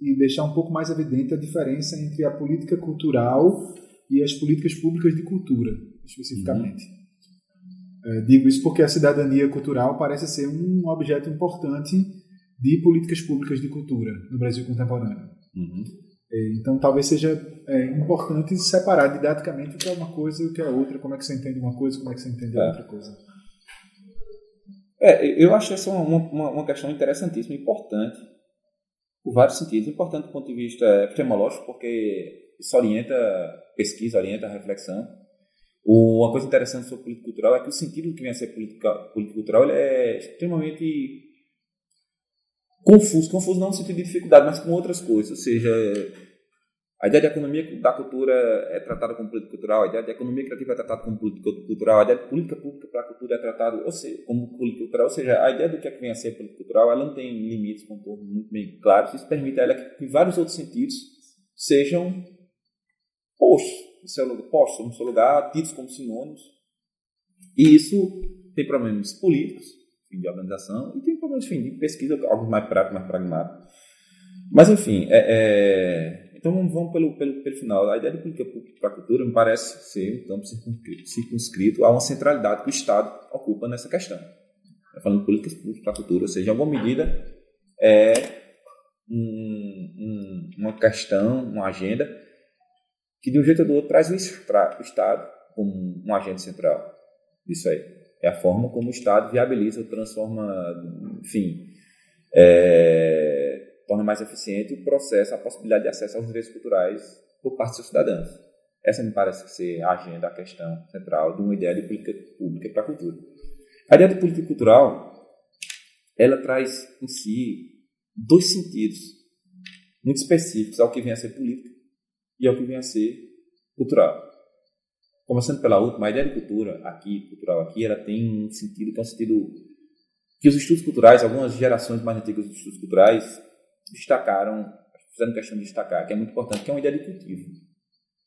e deixar um pouco mais evidente a diferença entre a política cultural e as políticas públicas de cultura, especificamente. Uhum. É, digo isso porque a cidadania cultural parece ser um objeto importante de políticas públicas de cultura no Brasil contemporâneo. Uhum. É, então, talvez seja é, importante separar didaticamente o que é uma coisa e o que é outra. Como é que você entende uma coisa, como é que você entende é. outra coisa. É, eu acho essa uma, uma, uma questão interessantíssima, importante, por vários sentidos. Importante do ponto de vista epistemológico, porque isso orienta pesquisa, orienta a reflexão. Uma coisa interessante sobre política cultural é que o sentido do que vem a ser política cultural é extremamente confuso, confuso não no sentido de dificuldade, mas com outras coisas. Ou seja, A ideia de economia da cultura é tratada como política cultural, a ideia de economia criativa é tratada como política cultural, a ideia de política pública para a cultura é tratada ou seja, como política cultural, ou seja, a ideia do que é que vem a ser política cultural, ela não tem limites, contornos muito bem claros, isso permite a ela que, em vários outros sentidos, sejam postos, no seu lugar, postos no seu lugar, tidos como sinônimos, e isso tem problemas políticos, de organização, e tem problemas enfim, de pesquisa, algo mais prático, mais pragmático. Mas, enfim, é, é então vamos pelo, pelo, pelo final. A ideia de política pública para a cultura me parece ser um campo circunscrito, circunscrito a uma centralidade que o Estado ocupa nessa questão. Falando de políticas públicas para a cultura, ou seja, em alguma medida é um, um, uma questão, uma agenda que de um jeito ou do outro traz o, o Estado como um agente central. Isso aí. É a forma como o Estado viabiliza, transforma, enfim, é, torna mais eficiente o processo, a possibilidade de acesso aos direitos culturais por parte dos cidadãos. Essa me parece ser a agenda, a questão central de uma ideia de política pública para a cultura. A ideia de política cultural, ela traz em si dois sentidos muito específicos ao que vem a ser política e ao que vem a ser cultural. Começando pela última, a ideia de cultura aqui, cultural aqui, ela tem um sentido que é um sentido que os estudos culturais, algumas gerações mais antigas dos estudos culturais, destacaram, fizeram questão de destacar, que é muito importante, que é uma ideia de cultivo.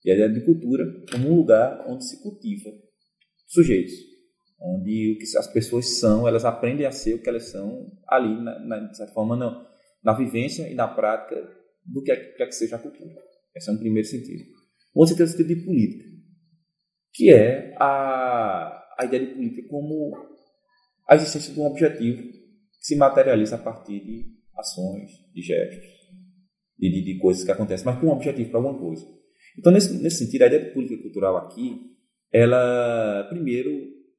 E a ideia de cultura como um lugar onde se cultiva sujeitos, onde o que as pessoas são, elas aprendem a ser o que elas são ali, na, na, de certa forma, na, na vivência e na prática do que é, que, é que seja a cultura. Esse é um primeiro sentido. O outro sentido é o sentido de política, que é a, a ideia de política como a existência de um objetivo que se materializa a partir de ações, de gestos, de, de, de coisas que acontecem, mas com um objetivo para alguma coisa. Então, nesse, nesse sentido, a ideia de política cultural aqui, ela, primeiro,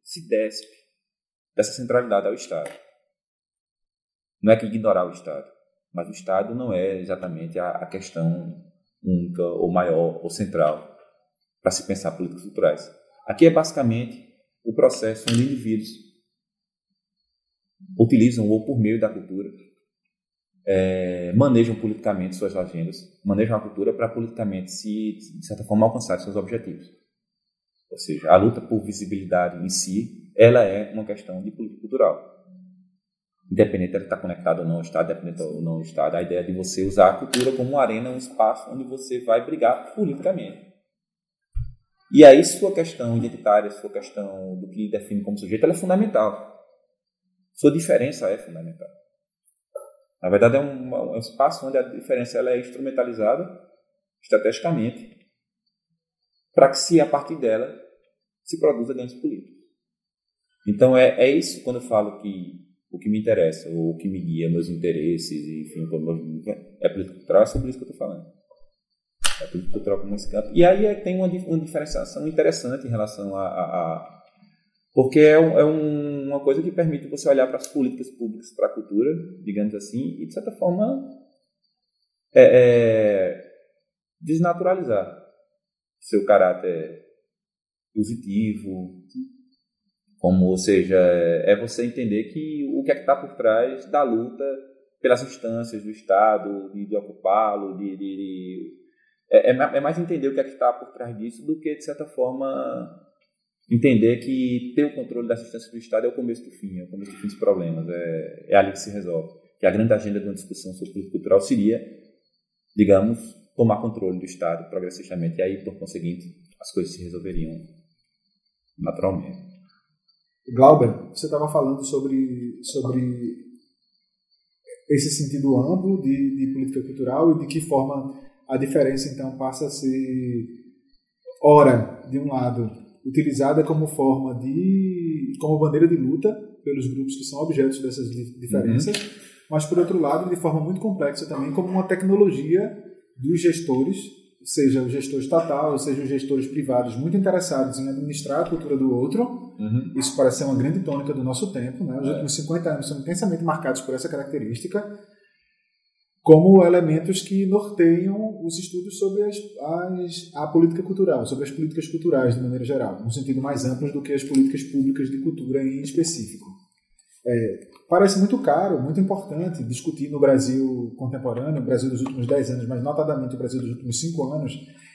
se despe dessa centralidade ao Estado. Não é que ignorar o Estado, mas o Estado não é exatamente a, a questão única ou maior ou central para se pensar políticas culturais. Aqui é basicamente o processo onde indivíduos utilizam ou por meio da cultura é, manejam politicamente suas agendas, manejam a cultura para politicamente se, de certa forma, alcançar seus objetivos. Ou seja, a luta por visibilidade em si, ela é uma questão de política cultural. Independente de estar conectado ou não ao Estado, independente ou não ao Estado, a ideia de você usar a cultura como uma arena, um espaço onde você vai brigar politicamente. E aí sua questão identitária, sua questão do que define como sujeito, ela é fundamental. Sua diferença é fundamental. Na verdade, é um, é um espaço onde a diferença ela é instrumentalizada estrategicamente para que, se a partir dela, se produza ganhos políticos. Então, é, é isso quando eu falo que o que me interessa, ou o que me guia, meus interesses, enfim, é política cultural, é sobre isso que eu estou falando. É política cultural como. E aí é, tem uma, uma diferenciação interessante em relação a, a, a porque é, é um, uma coisa que permite você olhar para as políticas públicas para a cultura, digamos assim, e de certa forma é, é, desnaturalizar seu caráter positivo, como, ou seja, é, é você entender que o que é que está por trás da luta pelas instâncias do Estado, de, de ocupá-lo, de, de, de é, é, é, mais entender o que é que está por trás disso do que, de certa forma, entender que ter o controle da assistência do Estado é o começo do fim, é o começo do fim dos problemas, é, é ali que se resolve. Que a grande agenda de uma discussão sobre política cultural seria, digamos, tomar controle do Estado progressivamente, e aí, por conseguinte, as coisas se resolveriam naturalmente. Glauber, você estava falando sobre, sobre esse sentido amplo de, de política cultural e de que forma a diferença, então, passa a ser, ora, de um lado, utilizada como forma de como bandeira de luta pelos grupos que são objetos dessas diferenças, uhum. mas por outro lado, de forma muito complexa também como uma tecnologia dos gestores, seja o gestor estatal, seja os gestores privados muito interessados em administrar a cultura do outro. Uhum. Isso parece ser uma grande tônica do nosso tempo, né? Os é. últimos 50 anos são intensamente marcados por essa característica como elementos que norteiam os estudos sobre as, as, a política cultural, sobre as políticas culturais de maneira geral, no sentido mais amplo do que as políticas públicas de cultura em específico. É, parece muito caro, muito importante discutir no Brasil contemporâneo, o Brasil dos últimos 10 anos, mas notadamente o Brasil dos últimos 5 anos,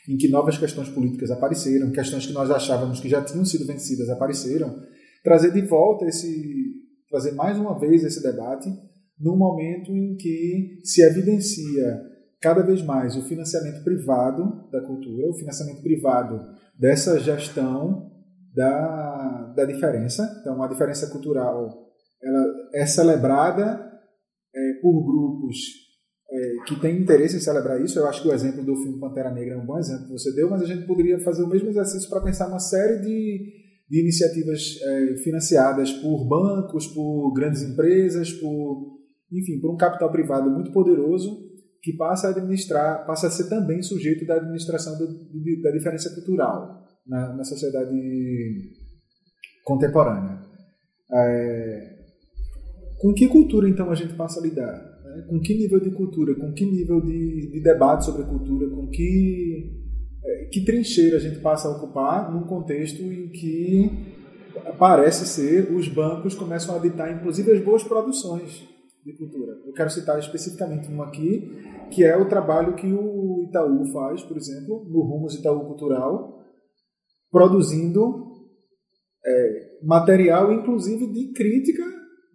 em que novas questões políticas apareceram, questões que nós achávamos que já tinham sido vencidas apareceram, trazer de volta esse, trazer mais uma vez esse debate num momento em que se evidencia cada vez mais o financiamento privado da cultura, o financiamento privado dessa gestão da, da diferença. Então, a diferença cultural ela é celebrada é, por grupos é, que têm interesse em celebrar isso. Eu acho que o exemplo do filme Pantera Negra é um bom exemplo que você deu, mas a gente poderia fazer o mesmo exercício para pensar uma série de, de iniciativas é, financiadas por bancos, por grandes empresas, por enfim, por um capital privado muito poderoso que passa a administrar, passa a ser também sujeito da administração do, da diferença cultural na, na sociedade contemporânea. É, com que cultura, então, a gente passa a lidar? Né? Com que nível de cultura? Com que nível de, de debate sobre cultura? Com que, é, que trincheira a gente passa a ocupar num contexto em que parece ser os bancos começam a ditar, inclusive, as boas produções de cultura. Eu quero citar especificamente um aqui, que é o trabalho que o Itaú faz, por exemplo, no Rumos Itaú Cultural, produzindo é, material, inclusive, de crítica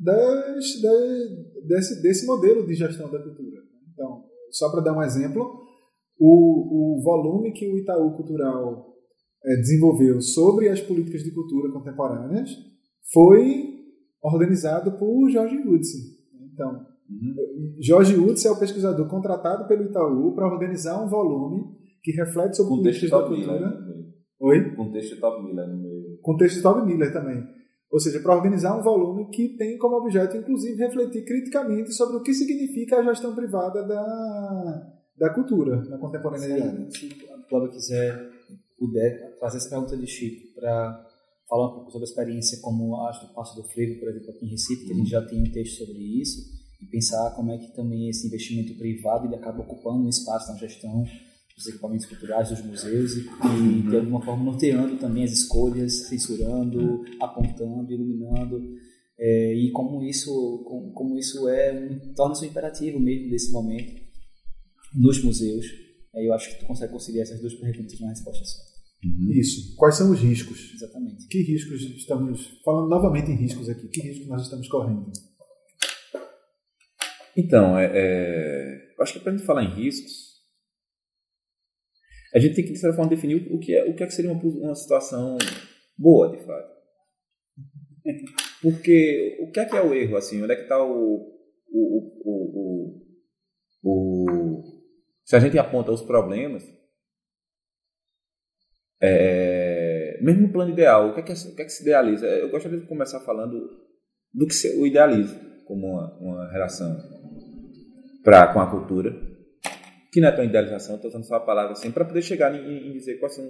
das, desse, desse modelo de gestão da cultura. Então, só para dar um exemplo, o, o volume que o Itaú Cultural é, desenvolveu sobre as políticas de cultura contemporâneas foi organizado por Jorge Hudson. Então, uhum. Jorge Hudson é o pesquisador contratado pelo Itaú para organizar um volume que reflete sobre políticas da cultura. Miller, Oi? Contexto Top Miller no meio. Contexto Top Miller também. Ou seja, para organizar um volume que tem como objeto, inclusive, refletir criticamente sobre o que significa a gestão privada da, da cultura na contemporaneidade. Se a Cláudia quiser, puder, fazer essa pergunta de Chico para falar um pouco sobre a experiência como acho do Passo do Frevo, por exemplo, aqui em Recife, que a gente já tem um texto sobre isso, e pensar como é que também esse investimento privado ele acaba ocupando um espaço na gestão dos equipamentos culturais dos museus e, e de alguma forma norteando também as escolhas, censurando, apontando, iluminando é, e como isso como, como isso é um, torna-se um imperativo mesmo nesse momento nos museus. É, eu acho que tu consegue conciliar essas duas perguntas na resposta só. Uhum. Isso. Quais são os riscos? Exatamente. Que riscos estamos falando novamente em riscos aqui? Que riscos nós estamos correndo? Então, é, é, acho que para a gente falar em riscos, a gente tem que, de certa forma, definir o que é, o que, é que seria uma, uma situação boa, de fato. Porque o que é que é o erro, assim? Onde é que está o, o, o, o, o, Se a gente aponta os problemas, é, mesmo no plano ideal, o que, é que, o que é que se idealiza? Eu gostaria de começar falando do que o idealismo como uma, uma relação pra, com a cultura que não é tão idealização, estou usando só a palavra assim, para poder chegar em, em, dizer quais são,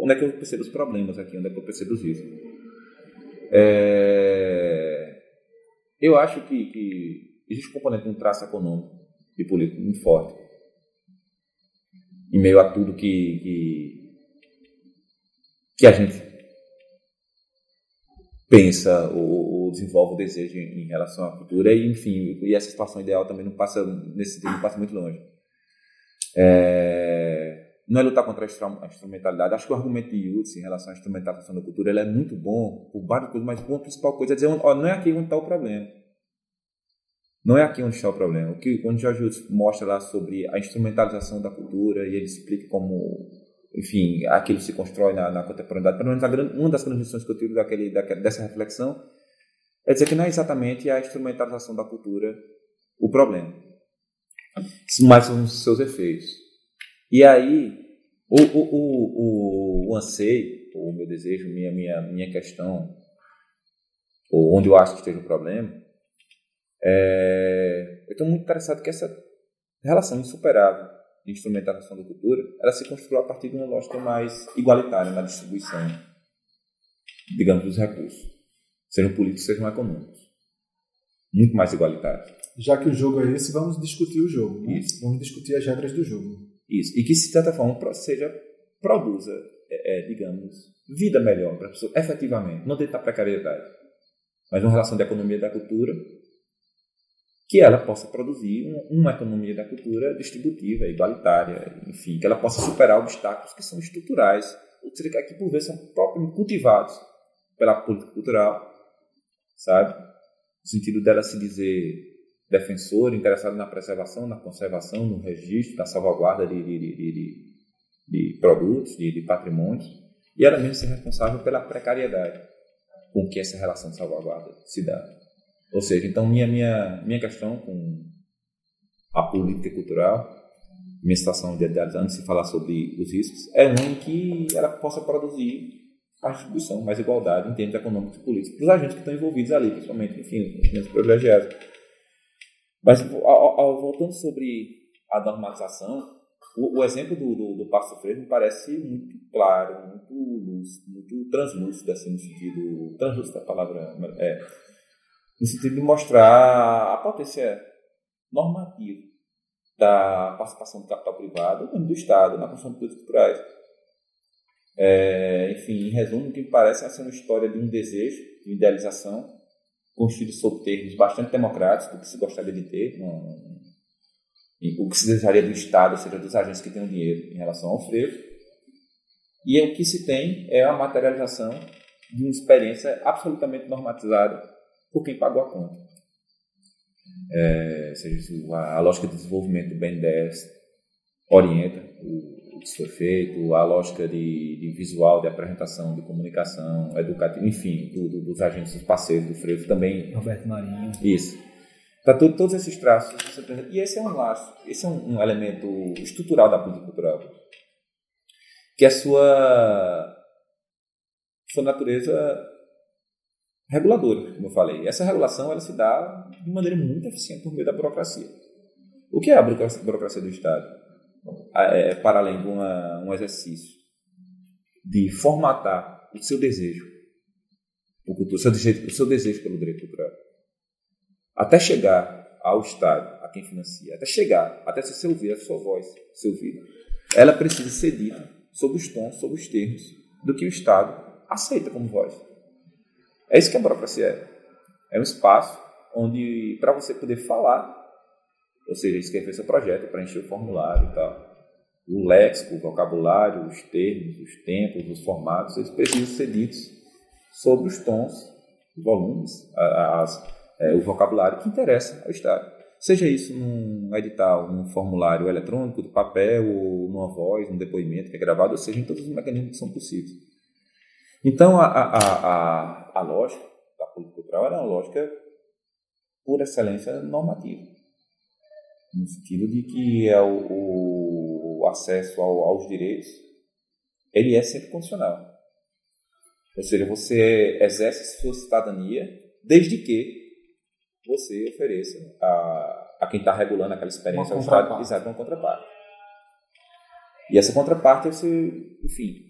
onde é que eu percebo os problemas aqui, onde é que eu percebo os riscos. É, eu acho que, que existe um componente de um traço econômico e político muito forte, em meio a tudo que, que, que a gente pensa ou, ou, desenvolve o desejo em, relação à cultura, e enfim, e essa situação ideal também não passa, nesse sentido, não passa muito longe. É, não é lutar contra a instrumentalidade. Acho que o argumento de Yutz em relação à instrumentalização da cultura ele é muito bom por várias coisas, mas a principal coisa é dizer: ó, não é aqui onde está o problema. Não é aqui onde está o problema. O que quando Jorge Yutz mostra lá sobre a instrumentalização da cultura e ele explica como, enfim, aquilo se constrói na, na contemporaneidade, pelo menos grande, uma das grandes lições que eu tiro daquele, daquele, dessa reflexão é dizer que não é exatamente a instrumentalização da cultura o problema mas são os seus efeitos. E aí, o, o, o, o, anseio, o meu desejo, minha, minha, minha questão, ou onde eu acho que esteja o problema, é, eu estou muito interessado que essa relação insuperável de instrumentalização da cultura, ela se construiu a partir de uma lógica mais igualitária na distribuição, digamos, dos recursos, sejam políticos, sejam econômicos. Muito mais igualitária já que o jogo é esse, vamos discutir o jogo. Né? Isso. Vamos discutir as regras do jogo. Isso. E que, de certa forma, seja, produza, é, é, digamos, vida melhor para a pessoa, efetivamente, não dentro da precariedade. mas uma relação de economia da cultura que ela possa produzir uma economia da cultura distributiva, igualitária, enfim, que ela possa superar obstáculos que são estruturais, ou seja, que por vezes são propriamente cultivados pela política cultural, sabe? No sentido dela se dizer defensora, interessada na preservação, na conservação, no registro, na salvaguarda de, de, de, de, produtos, de, patrimônios, e ela mesma ser responsável pela precariedade com que essa relação de salvaguarda se dá. Ou seja, então minha, minha, minha questão com a política cultural, minha situação de antes de falar sobre os riscos, é uma em que ela possa produzir a distribuição, mais igualdade em termos econômicos e políticos, dos agentes que estão envolvidos ali, principalmente, enfim, os privilegiados. Mas, ao, voltando sobre a normalização, o, o exemplo do, do, do Passo Freire me parece muito claro, muito, muito translúcido, assim, no sentido. Translúcido a palavra. É, no sentido de mostrar a potência normativa da participação do capital privado e do Estado na construção de políticas culturais. É, enfim, em resumo, o que me parece é ser uma história de um desejo, de idealização, construído sob termos bastante democráticos, do que se gostaria de ter, um, o que se desejaria do Estado, ou seja, dos agentes que têm o dinheiro em relação ao frevo. E o que se tem é a materialização de uma experiência absolutamente normatizada por quem pagou a conta. É, seja, a, lógica de desenvolvimento do BNDES orienta o, o que foi feito, a lógica de, de, visual, de apresentação, de comunicação, educativa, enfim, do, do, dos agentes dos parceiros do frevo também. Roberto Marinho. Isso. Tá tudo, todos esses traços. E esse é um laço, esse é um, um elemento estrutural da política cultural. Que é a sua, sua natureza reguladora, como eu falei. Essa regulação ela se dá de maneira muito eficiente por meio da burocracia. O que é a burocracia do Estado? É, para além de uma, um exercício de formatar o seu desejo, o seu desejo, o seu desejo pelo direito cultural, até chegar ao Estado, a quem financia, até chegar, até se ouvir a sua voz, ser ouvida, ela precisa ser dita sob os tons, sob os termos do que o Estado aceita como voz. É isso que a burocracia é. É um espaço onde, para você poder falar, ou seja, escrever seu projeto, preencher o formulário e tal, o léxico, o vocabulário, os termos, os tempos, os formatos, eles precisam ser ditos sobre os tons, os volumes, as, é, o vocabulário que interessa ao Estado. Seja isso num edital, num formulário eletrônico, do papel, ou numa voz, num depoimento que é gravado, ou seja, em todos os mecanismos que são possíveis. Então, a, a, a, a lógica da política cultural era uma lógica, por excelência, normativa. No sentido de que é o, o acesso ao, aos direitos ele é sempre condicional. Ou seja, você exerce sua cidadania desde que você ofereça a, a quem está regulando aquela experiência ao Estado exato, uma contraparte. E essa contraparte, você, enfim,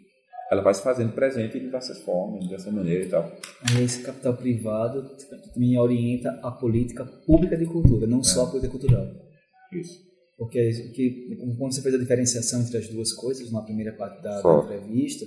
ela vai se fazendo presente de diversas formas, dessa maneira e tal. Aí esse capital privado também orienta a política pública de cultura, não é. só a política cultural. Isso. Porque que, quando você fez a diferenciação entre as duas coisas na primeira parte da, da entrevista,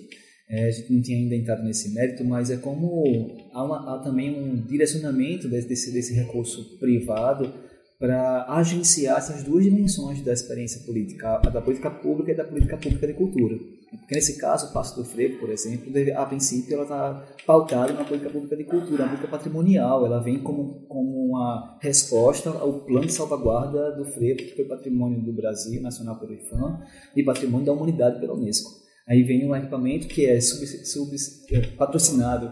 é, a gente não tinha ainda entrado nesse mérito, mas é como há, uma, há também um direcionamento desse, desse recurso privado para agenciar essas duas dimensões da experiência política, a da política pública e da política pública de cultura. Porque nesse caso, o Passo do Frevo, por exemplo, deve, a princípio ela está pautada na política pública de cultura, a política patrimonial, ela vem como, como uma resposta ao plano de salvaguarda do Frevo, que foi patrimônio do Brasil, nacional pelo IFAM, e patrimônio da humanidade pela Unesco. Aí vem um equipamento que é sub, sub, patrocinado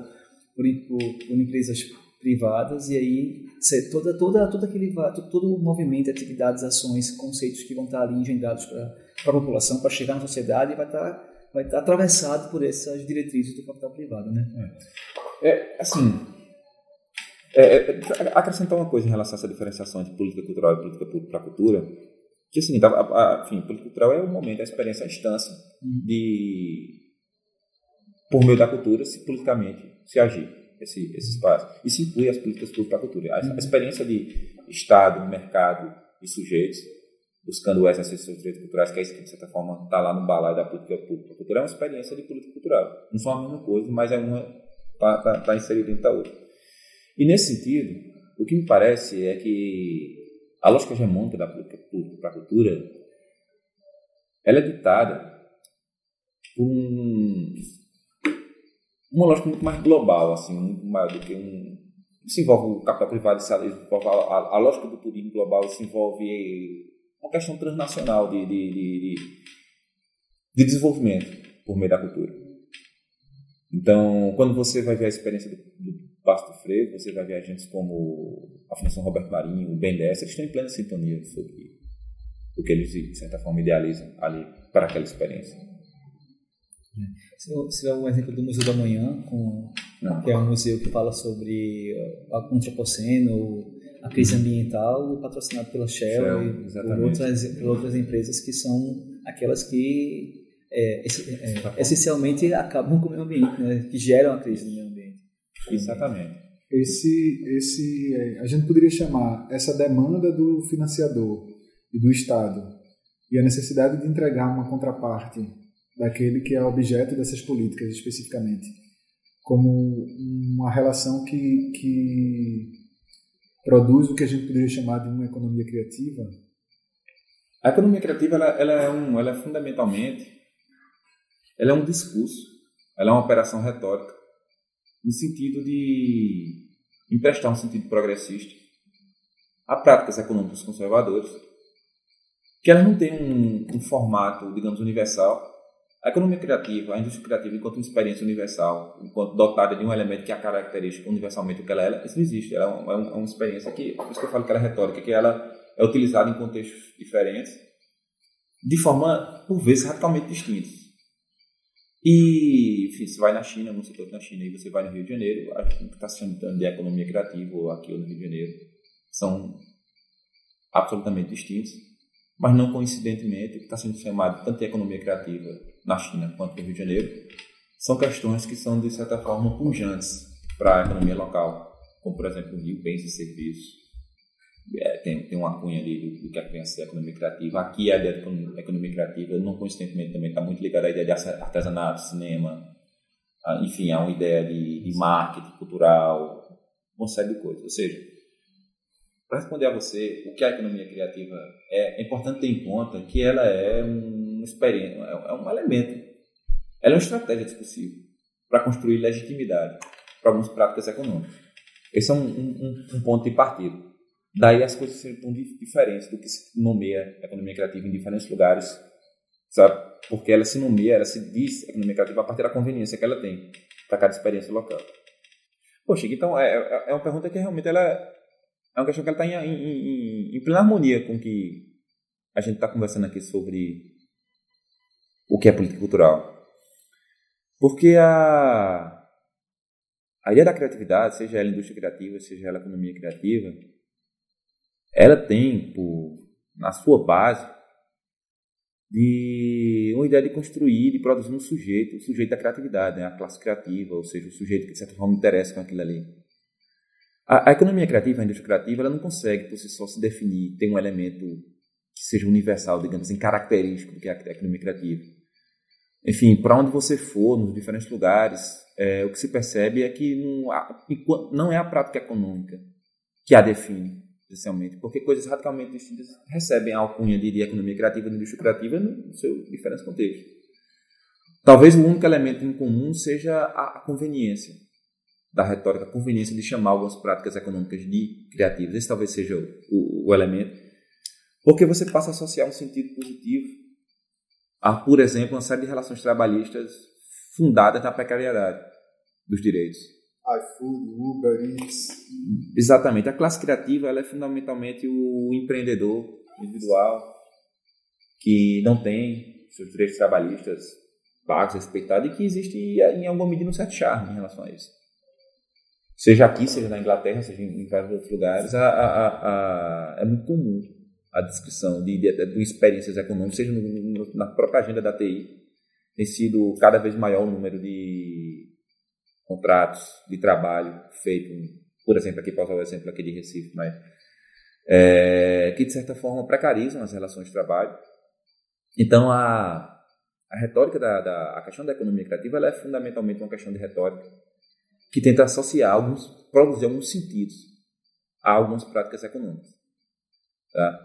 por, por, por empresas privadas e aí toda toda todo aquele todo o movimento atividades ações conceitos que vão estar ali engendrados para a população para chegar na sociedade vai estar vai estar atravessado por essas diretrizes do capital privado né é, é assim é, é, acrescentar uma coisa em relação a essa diferenciação entre política cultural e política pública para a cultura que assim a, a, enfim política cultural é o momento a experiência a instância uhum. de por meio da cultura se politicamente se agir esse, esse espaço. Isso inclui as políticas públicas para a cultura. A, a experiência de Estado, mercado e sujeitos buscando o exercício dos direitos culturais, que é isso que, de certa forma, está lá no balaio da política pública. A cultura é uma experiência de política cultural. Não são a mesma coisa, mas é uma está tá, tá inserida dentro da outra. E nesse sentido, o que me parece é que a lógica hegemônica da política para a cultura ela é ditada por um, uma lógica muito mais global, assim, muito mais do que um. Se envolve o capital privado, se envolve a, a, a, lógica do turismo global se envolve uma questão transnacional de, de, de, de desenvolvimento por meio da cultura. Então, quando você vai ver a experiência do, do Pasto Freire, você vai ver agentes como a Fundação Roberto Marinho, o BNDES, eles estão em plena sintonia sobre o que eles, de certa forma, idealizam ali para aquela experiência. Se é um exemplo do Museu da Manhã, com, que é um museu que fala sobre o antropoceno, a crise ambiental, patrocinado pela Shell, Shell e por outras, por outras empresas que são aquelas que é, é, essencialmente acabam com o meio ambiente, né? que geram a crise do meio ambiente. Exatamente. Esse, esse, é, a gente poderia chamar essa demanda do financiador e do Estado e a necessidade de entregar uma contraparte daquele que é objeto dessas políticas especificamente, como uma relação que, que produz o que a gente poderia chamar de uma economia criativa? A economia criativa ela, ela é, um, ela é fundamentalmente ela é um discurso, ela é uma operação retórica no sentido de emprestar um sentido progressista a práticas econômicas conservadoras, que elas não têm um, um formato, digamos, universal. A economia criativa, a indústria criativa, enquanto uma experiência universal, enquanto dotada de um elemento que é a característica universalmente o que ela é, isso não existe. Ela é uma, é uma experiência que, por isso que eu falo que ela é retórica, que ela é utilizada em contextos diferentes, de forma, por vezes, radicalmente distintas. E, enfim, você vai na China, no setor na China, e você vai no Rio de Janeiro, o que está se chamando de economia criativa, ou aqui no Rio de Janeiro, são absolutamente distintos, mas não coincidentemente, o que está sendo chamado tanto de economia criativa na China quanto no Rio de Janeiro, são questões que são, de certa forma, pujantes para a economia local, como, por exemplo, o Rio, bens e serviços, é, tem, tem uma cunha ali do, que é ser economia criativa. Aqui a ideia de economia criativa, não coincidentemente, também está muito ligada à ideia de artesanato, cinema, a, enfim, há uma ideia de, de marketing cultural, uma série de coisas. Ou seja, para responder a você o que a economia criativa é, é importante ter em conta que ela é um experiência, é um elemento, ela é uma estratégia discursiva para construir legitimidade para algumas práticas econômicas. Esse é um, um, um ponto de partida. Daí as coisas são diferentes do que se nomeia economia criativa em diferentes lugares, sabe? Porque ela se nomeia, ela se diz economia criativa a partir da conveniência que ela tem para cada experiência local. Poxa, então é, é, é uma pergunta que realmente ela é uma questão que ela está em, em, em, plena harmonia com o que a gente está conversando aqui sobre o que é política cultural. Porque a, a ideia da criatividade, seja ela indústria criativa, seja ela economia criativa, ela tem por, na sua base de uma ideia de construir, de produzir um sujeito, o sujeito da criatividade, né? a classe criativa, ou seja, o sujeito que de certa forma interessa com aquilo ali. A, a, economia criativa, a indústria criativa, ela não consegue por si só se definir, ter um elemento que seja universal, digamos assim, característico do que é a economia criativa. Enfim, para onde você for, nos diferentes lugares, é, o que se percebe é que não, não é a prática econômica que a define, essencialmente, porque coisas radicalmente distintas recebem a alcunha de, de economia criativa e indústria criativa no seu diferente contexto. Talvez o único elemento em comum seja a conveniência da retórica, conveniência de chamar algumas práticas econômicas de criativas. Esse talvez seja o, o, o elemento, porque você passa a associar um sentido positivo a, por exemplo, uma série de relações trabalhistas fundadas na precariedade dos direitos iFood, Uber Eats. Exatamente. A classe criativa ela é fundamentalmente o empreendedor individual que não tem seus direitos trabalhistas pagos, respeitados e que existe em alguma medida um certo charme em relação a isso. Seja aqui, seja na Inglaterra, seja em vários outros lugares, a, a, a, é muito comum a descrição de, de, de experiências econômicas, seja no, no, na própria agenda da TI, tem sido cada vez maior o número de contratos de trabalho feito, por exemplo, aqui posso usar o exemplo aqui de Recife, mas é, que de certa forma precarizam as relações de trabalho. Então a, a retórica da, da a questão da economia criativa ela é fundamentalmente uma questão de retórica que tenta associar alguns, produzir alguns sentidos a algumas práticas econômicas. Tá?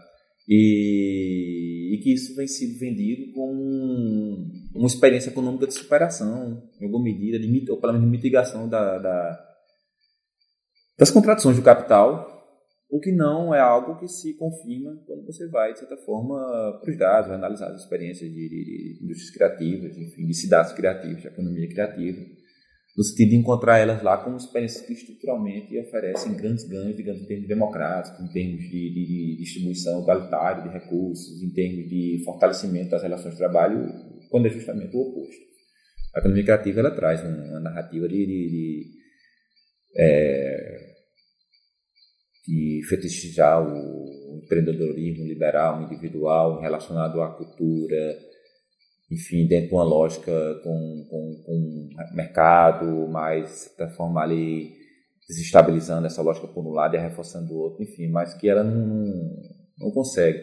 E, e, que isso vem sido vendido como uma experiência econômica de superação, em alguma medida, de, ou pelo menos de mitigação da, da, das contradições do capital, o que não é algo que se confirma quando você vai, de certa forma, para os dados, analisar as experiências de, de, de indústrias criativas, enfim, de cidades criativas, de economia criativa no sentido de encontrar elas lá como experiências que estruturalmente oferecem grandes ganhos, digamos, em termos democráticos, em termos de, de, de distribuição igualitária de recursos, em termos de fortalecimento das relações de trabalho, quando é justamente o oposto. A economia criativa ela traz uma narrativa de, de, de, é, de fetichizar o empreendedorismo liberal, individual, relacionado à cultura, enfim, dentro de uma lógica com, com, com mercado, mas de certa forma ali desestabilizando essa lógica por um lado e reforçando o outro, enfim, mas que ela não, não consegue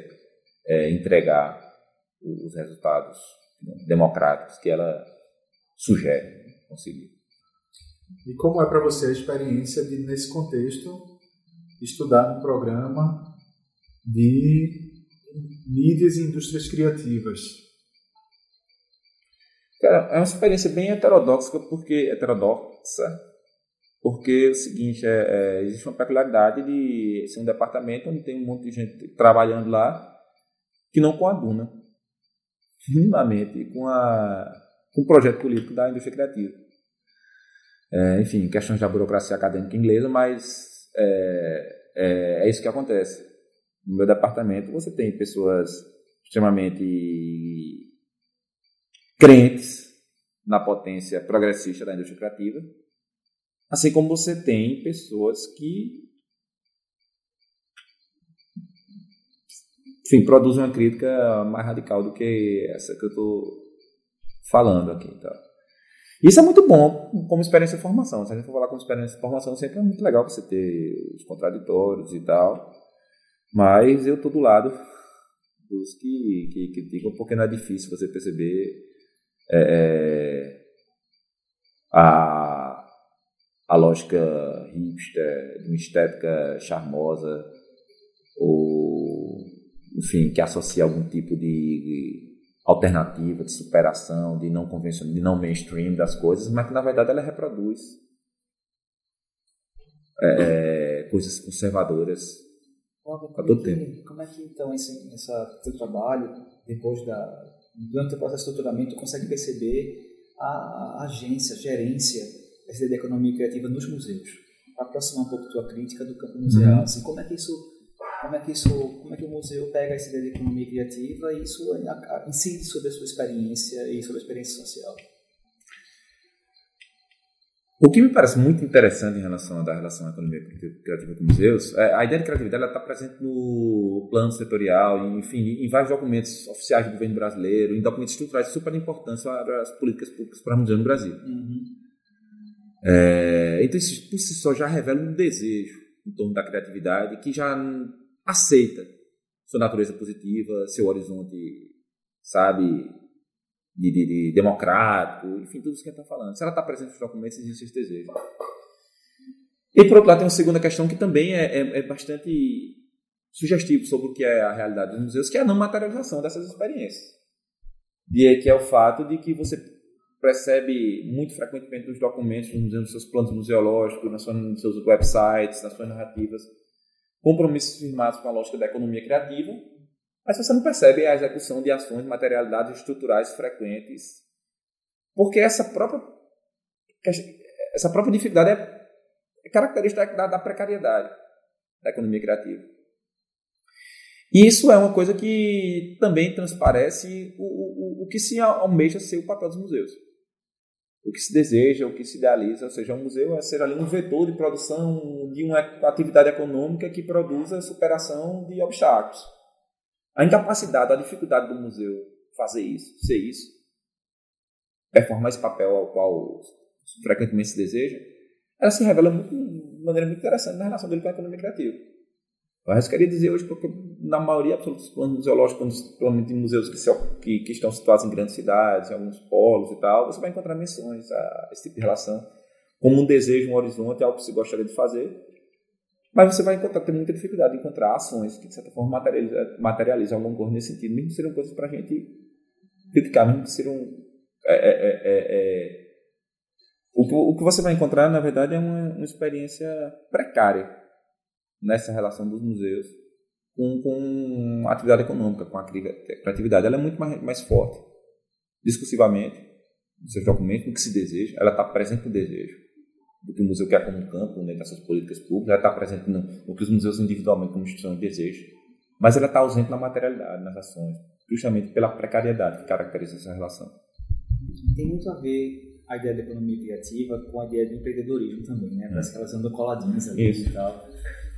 é, entregar os resultados democráticos que ela sugere conseguir. E como é para você a experiência de, nesse contexto, estudar um programa de mídias e indústrias criativas? Cara, é uma experiência bem heterodoxa, porque heterodoxa, porque é o seguinte, é, é, existe uma peculiaridade de ser um departamento onde tem um monte de gente trabalhando lá que não coaduna minimamente com, a, com o projeto político da indústria criativa. É, enfim, questões da burocracia acadêmica inglesa, mas é, é, é isso que acontece. No meu departamento você tem pessoas extremamente crentes na potência progressista da indústria criativa, assim como você tem pessoas que enfim, produzem uma crítica mais radical do que essa que eu estou falando aqui. Tá? Isso é muito bom como experiência de formação. Se a gente for falar como experiência de formação, sempre é muito legal você ter os contraditórios e tal. Mas eu estou do lado dos que, que criticam, porque não é difícil você perceber é, é, a, a lógica hipster, de uma estética charmosa, ou, enfim, que associa algum tipo de alternativa, de superação, de não convencional, de não mainstream das coisas, mas que na verdade ela reproduz é, é coisas conservadoras a todo tempo. Como é que então esse, essa, seu trabalho, depois da durante o processo de estruturamento, consegue perceber a, a agência, a gerência ideia de economia criativa nos museus. Para aproximar um pouco da tua crítica do campo museal, uhum. assim, como é que isso como é que isso, como é que o museu pega essa ideia de economia criativa e isso incide sobre a sua experiência e sobre a experiência social? O que me parece muito interessante em relação à relação à economia criativa com museus, é, a ideia de criatividade está presente no plano setorial, enfim, em vários documentos oficiais do governo brasileiro, em documentos estruturais de super importância para as políticas públicas para o museu no Brasil. Uhum. É, então, isso por si só já revela um desejo em torno da criatividade que já aceita sua natureza positiva, seu horizonte, sabe, de, de, de democrático, enfim, tudo isso que a gente está falando. Se ela está presente nos documentos, existe esse desejo. E, por outro lado, tem uma segunda questão que também é, é, é bastante sugestivo sobre o que é a realidade dos museus, que é a não materialização dessas experiências. E que é o fato de que você percebe muito frequentemente nos documentos nos seus planos museológicos, nas suas, nos seus websites, nas suas narrativas, compromissos firmados com a lógica da economia criativa, mas você não percebe a execução de ações de materialidades estruturais frequentes, porque essa própria, essa própria dificuldade é, é característica da, da precariedade da economia criativa. E isso é uma coisa que também transparece o, o, o que se almeja ser o papel dos museus. O que se deseja, o que se idealiza, ou seja, um museu é ser ali um vetor de produção de uma atividade econômica que produza superação de obstáculos. A incapacidade, a dificuldade do museu fazer isso, ser isso, performar esse papel ao qual frequentemente se deseja, ela se revela muito, de maneira muito interessante na relação dele com a economia criativa. Então, eu queria dizer hoje, porque na maioria absoluta dos planos museológicos, principalmente em museus que, se, que, que, estão situados em grandes cidades, em alguns polos e tal, você vai encontrar menções a esse tipo de relação como um desejo, um horizonte, algo que você gostaria de fazer. Mas você vai encontrar, ter muita dificuldade de encontrar ações que, de certa forma, materializam, materializam alguma coisa nesse sentido, mesmo que sejam coisas para a gente criticar, mesmo que sejam. É, é, é, é, é o, que, o que você vai encontrar, na verdade, é uma, uma experiência precária nessa relação dos museus com, com a atividade econômica, com a criatividade. Ela é muito mais, mais forte, discursivamente, nos seus documentos, no que se deseja, ela está presente no desejo do que o museu quer como campo, né, dessas políticas públicas, ela está presente no, no, que os museus individualmente como instituição desejam, mas ela está ausente na materialidade, nas ações, justamente pela precariedade que caracteriza essa relação. Tem muito a ver a ideia da economia criativa com a ideia do empreendedorismo também, né? Parece que elas andam coladinhas ali Isso. e tal.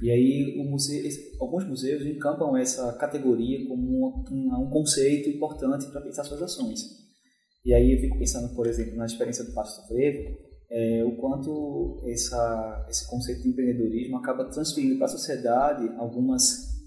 E aí museu, alguns museus encampam essa categoria como um, um conceito importante para pensar suas ações. E aí eu fico pensando, por exemplo, na experiência do Pasto Frevo, é, o quanto essa, esse conceito de empreendedorismo acaba transferindo para a sociedade algumas,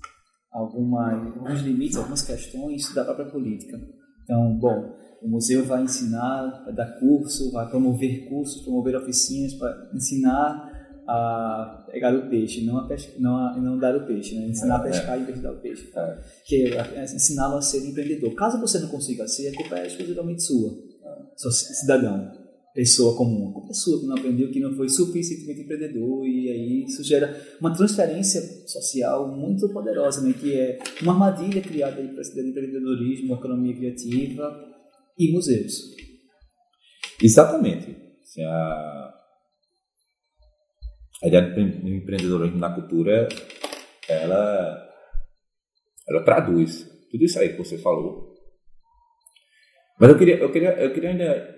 algumas, alguns limites, algumas questões da própria política. Então, bom, o museu vai ensinar, vai dar curso, vai promover cursos, promover oficinas para ensinar a pegar o peixe, não a pesca, não, a, não dar o peixe, né? ensinar a é. pescar é. em vez de dar o peixe. É. Que é, ensiná-lo a ser empreendedor. Caso você não consiga ser, a culpa é exclusivamente sua, é. cidadão, pessoa comum. A culpa é que não aprendeu, que não foi suficientemente empreendedor e aí isso gera uma transferência social muito poderosa, né? que é uma armadilha criada para esse empreendedorismo, economia criativa e museus. Exatamente. Assim, a, a ideia do empreendedorismo na cultura, ela, ela traduz tudo isso aí que você falou. Mas eu queria, eu queria, eu queria ainda,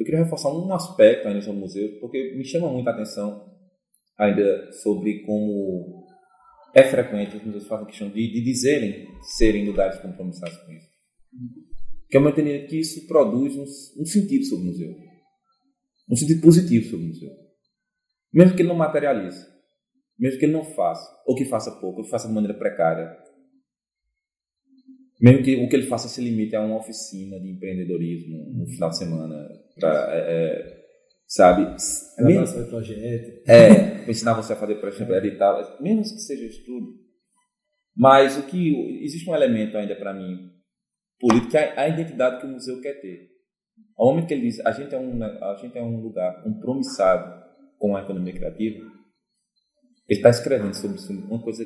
eu queria reforçar um aspecto ainda sobre o museu, porque me chama muita atenção ainda sobre como é frequente os museus fazem questão de, de dizerem serem lugares compromissados com isso. Que é uma entendimento que isso produz um, um sentido sobre o museu. Um sentido positivo sobre o museu. Mesmo que ele não materialize. Mesmo que ele não faça. Ou que faça pouco, ou que faça de maneira precária. Mesmo que o que ele faça se limite a uma oficina de empreendedorismo no final de semana. Pra, é, é sabe? Ela mesmo, projeto. É, ensinar você a fazer projeto é. e tal. Mesmo que seja estudo. Mas o que existe um elemento ainda para mim político é a identidade que o museu quer ter. Ao momento que ele diz a gente é um a gente é um lugar compromissado com a economia criativa, ele está escrevendo sobre isso, uma coisa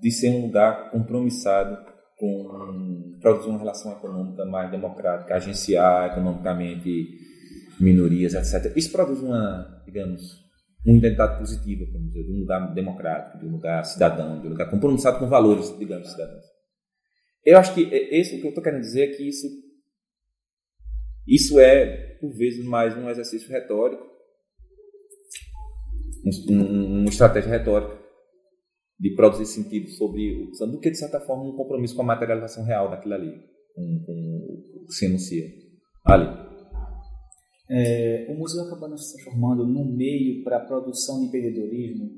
de ser um lugar compromissado com produzir uma relação econômica mais democrática, agenciar economicamente minorias, etc. Isso produz uma, digamos, uma identidade positiva para o museu, de um lugar democrático, de um lugar cidadão, de um lugar compromissado com valores, digamos, cidadãos. Eu acho que esse, o que eu estou querendo dizer é que isso, isso é, por vezes, mais um exercício retórico um, uma estratégia retórica de produzir sentido sobre o do que, de certa forma, um compromisso com a materialização real daquilo ali, com, com o que se enuncia ali. É, o museu acaba se transformando num meio para a produção de empreendedorismo.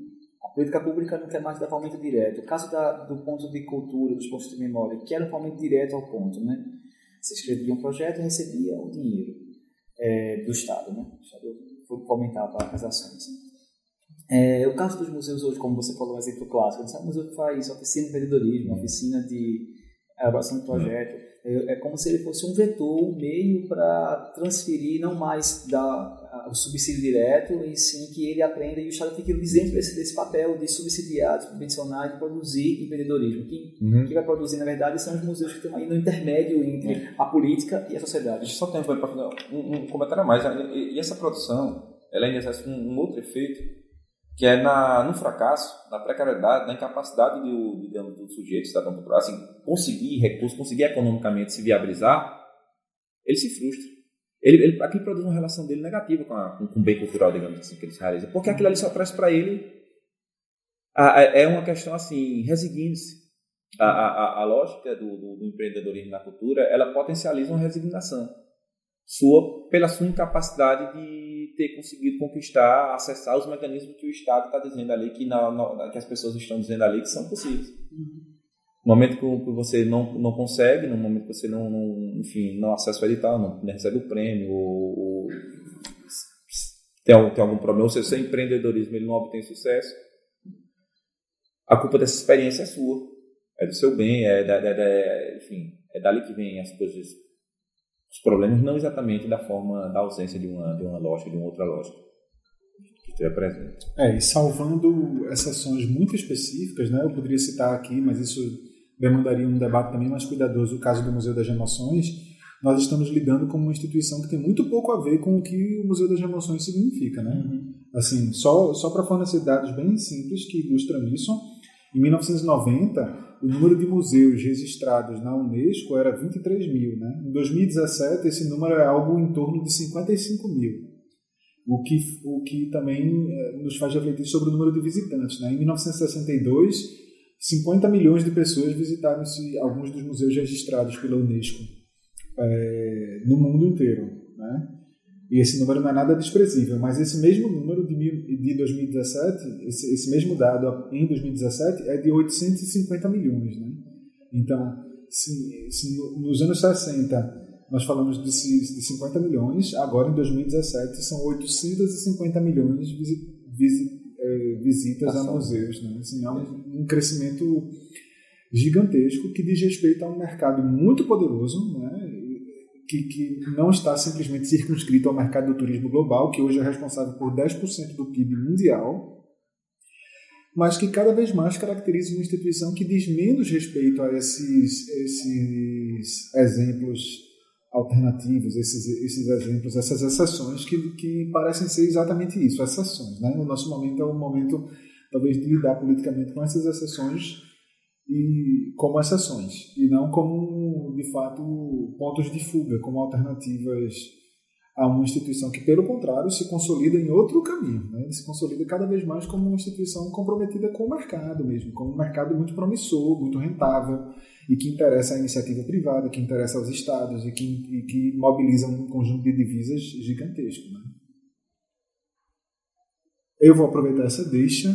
A política pública não quer mais dar fomento direto. O caso da, do ponto de cultura, dos pontos de memória, que era um fomento direto ao ponto. Né? Você escrevia um projeto e recebia o dinheiro é, do Estado. Né? O Estado fomentava as ações. É, o caso dos museus hoje, como você falou, um exemplo clássico, sabe, o museu que faz oficina de empreendedorismo, oficina de elaboração de projeto, é, é, como se ele fosse um vetor, um meio para transferir não mais da, o subsídio direto, e sim que ele aprenda e o Estado fique isento desse, desse papel de subsidiar, de subvencionar, de produzir empreendedorismo. Quem, uhum. quem vai produzir, na verdade, são os museus que estão aí no intermédio entre uhum. a política e a sociedade. Só tempo para fazer um, um comentário a mais. E, e essa produção, ela ainda exerce um, um outro efeito que é na, no fracasso, na precariedade, na incapacidade do, digamos, do sujeito, cidadão popular, assim, conseguir recursos, conseguir economicamente se viabilizar, ele se frustra. Ele, ele, aquilo produz uma relação dele negativa com, a, com, o bem cultural, digamos assim, que ele realiza. Porque aquilo ali só traz para ele. A, a, é uma questão assim, resigne-se. A, a, a, lógica do, do, do empreendedorismo na cultura, ela potencializa uma resignação sua pela sua incapacidade de ter conseguido conquistar, acessar os mecanismos que o Estado está dizendo ali, que, na, na, que as pessoas estão dizendo ali que são possíveis. Uhum. No momento que você não, não consegue, no momento que você não, não enfim, não acessa o edital, não, não recebe o prêmio, ou, ou tem, tem algum problema, ou se o seu empreendedorismo ele não obtém sucesso, a culpa dessa experiência é sua. É do seu bem, é, da, da, da, enfim, é dali que vem as coisas, os problemas, não exatamente da forma, da ausência de uma, de uma lógica, de uma outra lógica que estiver presente. É, e salvando exceções muito específicas, né, eu poderia citar aqui, mas isso demandaria um debate também mais cuidadoso, o caso do Museu das Emoções, nós estamos lidando com uma instituição que tem muito pouco a ver com o que o Museu das Emoções significa, né? Uhum. Assim, só, só para fornecer dados bem simples que ilustram isso, em 1990, o número de museus registrados na Unesco era 23 mil. Né? Em 2017, esse número é algo em torno de 55 mil, o que, o que também eh, nos faz refletir sobre o número de visitantes. Né? Em 1962, 50 milhões de pessoas visitaram alguns dos museus registrados pela Unesco é, no mundo inteiro. Né? E esse número não é nada desprezível, mas esse mesmo número de, de 2017, esse, esse mesmo dado em 2017 é de 850 milhões. Né? Então, se, se nos anos 60 nós falamos de, de 50 milhões, agora em 2017 são 850 milhões de é, visitas a museus. Né? Assim, é um, um crescimento gigantesco que diz respeito a um mercado muito poderoso, né? Que, que não está simplesmente circunscrito ao mercado do turismo global, que hoje é responsável por 10% do PIB mundial, mas que cada vez mais caracteriza uma instituição que diz menos respeito a esses, esses exemplos alternativos, esses, esses exemplos, essas exceções que, que parecem ser exatamente isso, exceções. Né? O nosso momento é um momento, talvez, de lidar politicamente com essas exceções e como exceções, e não como, de fato, pontos de fuga, como alternativas a uma instituição que, pelo contrário, se consolida em outro caminho. Né? se consolida cada vez mais como uma instituição comprometida com o mercado mesmo, como um mercado muito promissor, muito rentável, e que interessa à iniciativa privada, que interessa aos estados e que, e que mobiliza um conjunto de divisas gigantesco. Né? Eu vou aproveitar essa deixa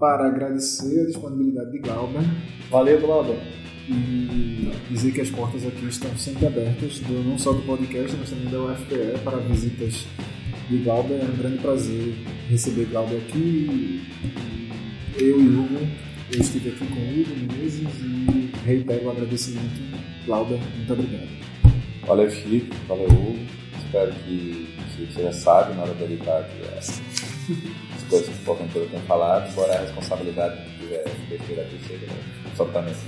para agradecer a disponibilidade de Glauber. Valeu, Glauber. E dizer que as portas aqui estão sempre abertas, não só do podcast, mas também da UFPE, para visitas de Glauber. É um grande prazer receber Glauber aqui. Eu e Hugo, eu estive aqui com o Hugo Menezes e reitero o agradecimento. Glauber, muito obrigado. Valeu, Chico. Valeu, Hugo. Espero que você já sabe na hora de editar aqui coisas que o porventura tem falado, embora a responsabilidade de tiver besteira aqui seja absolutamente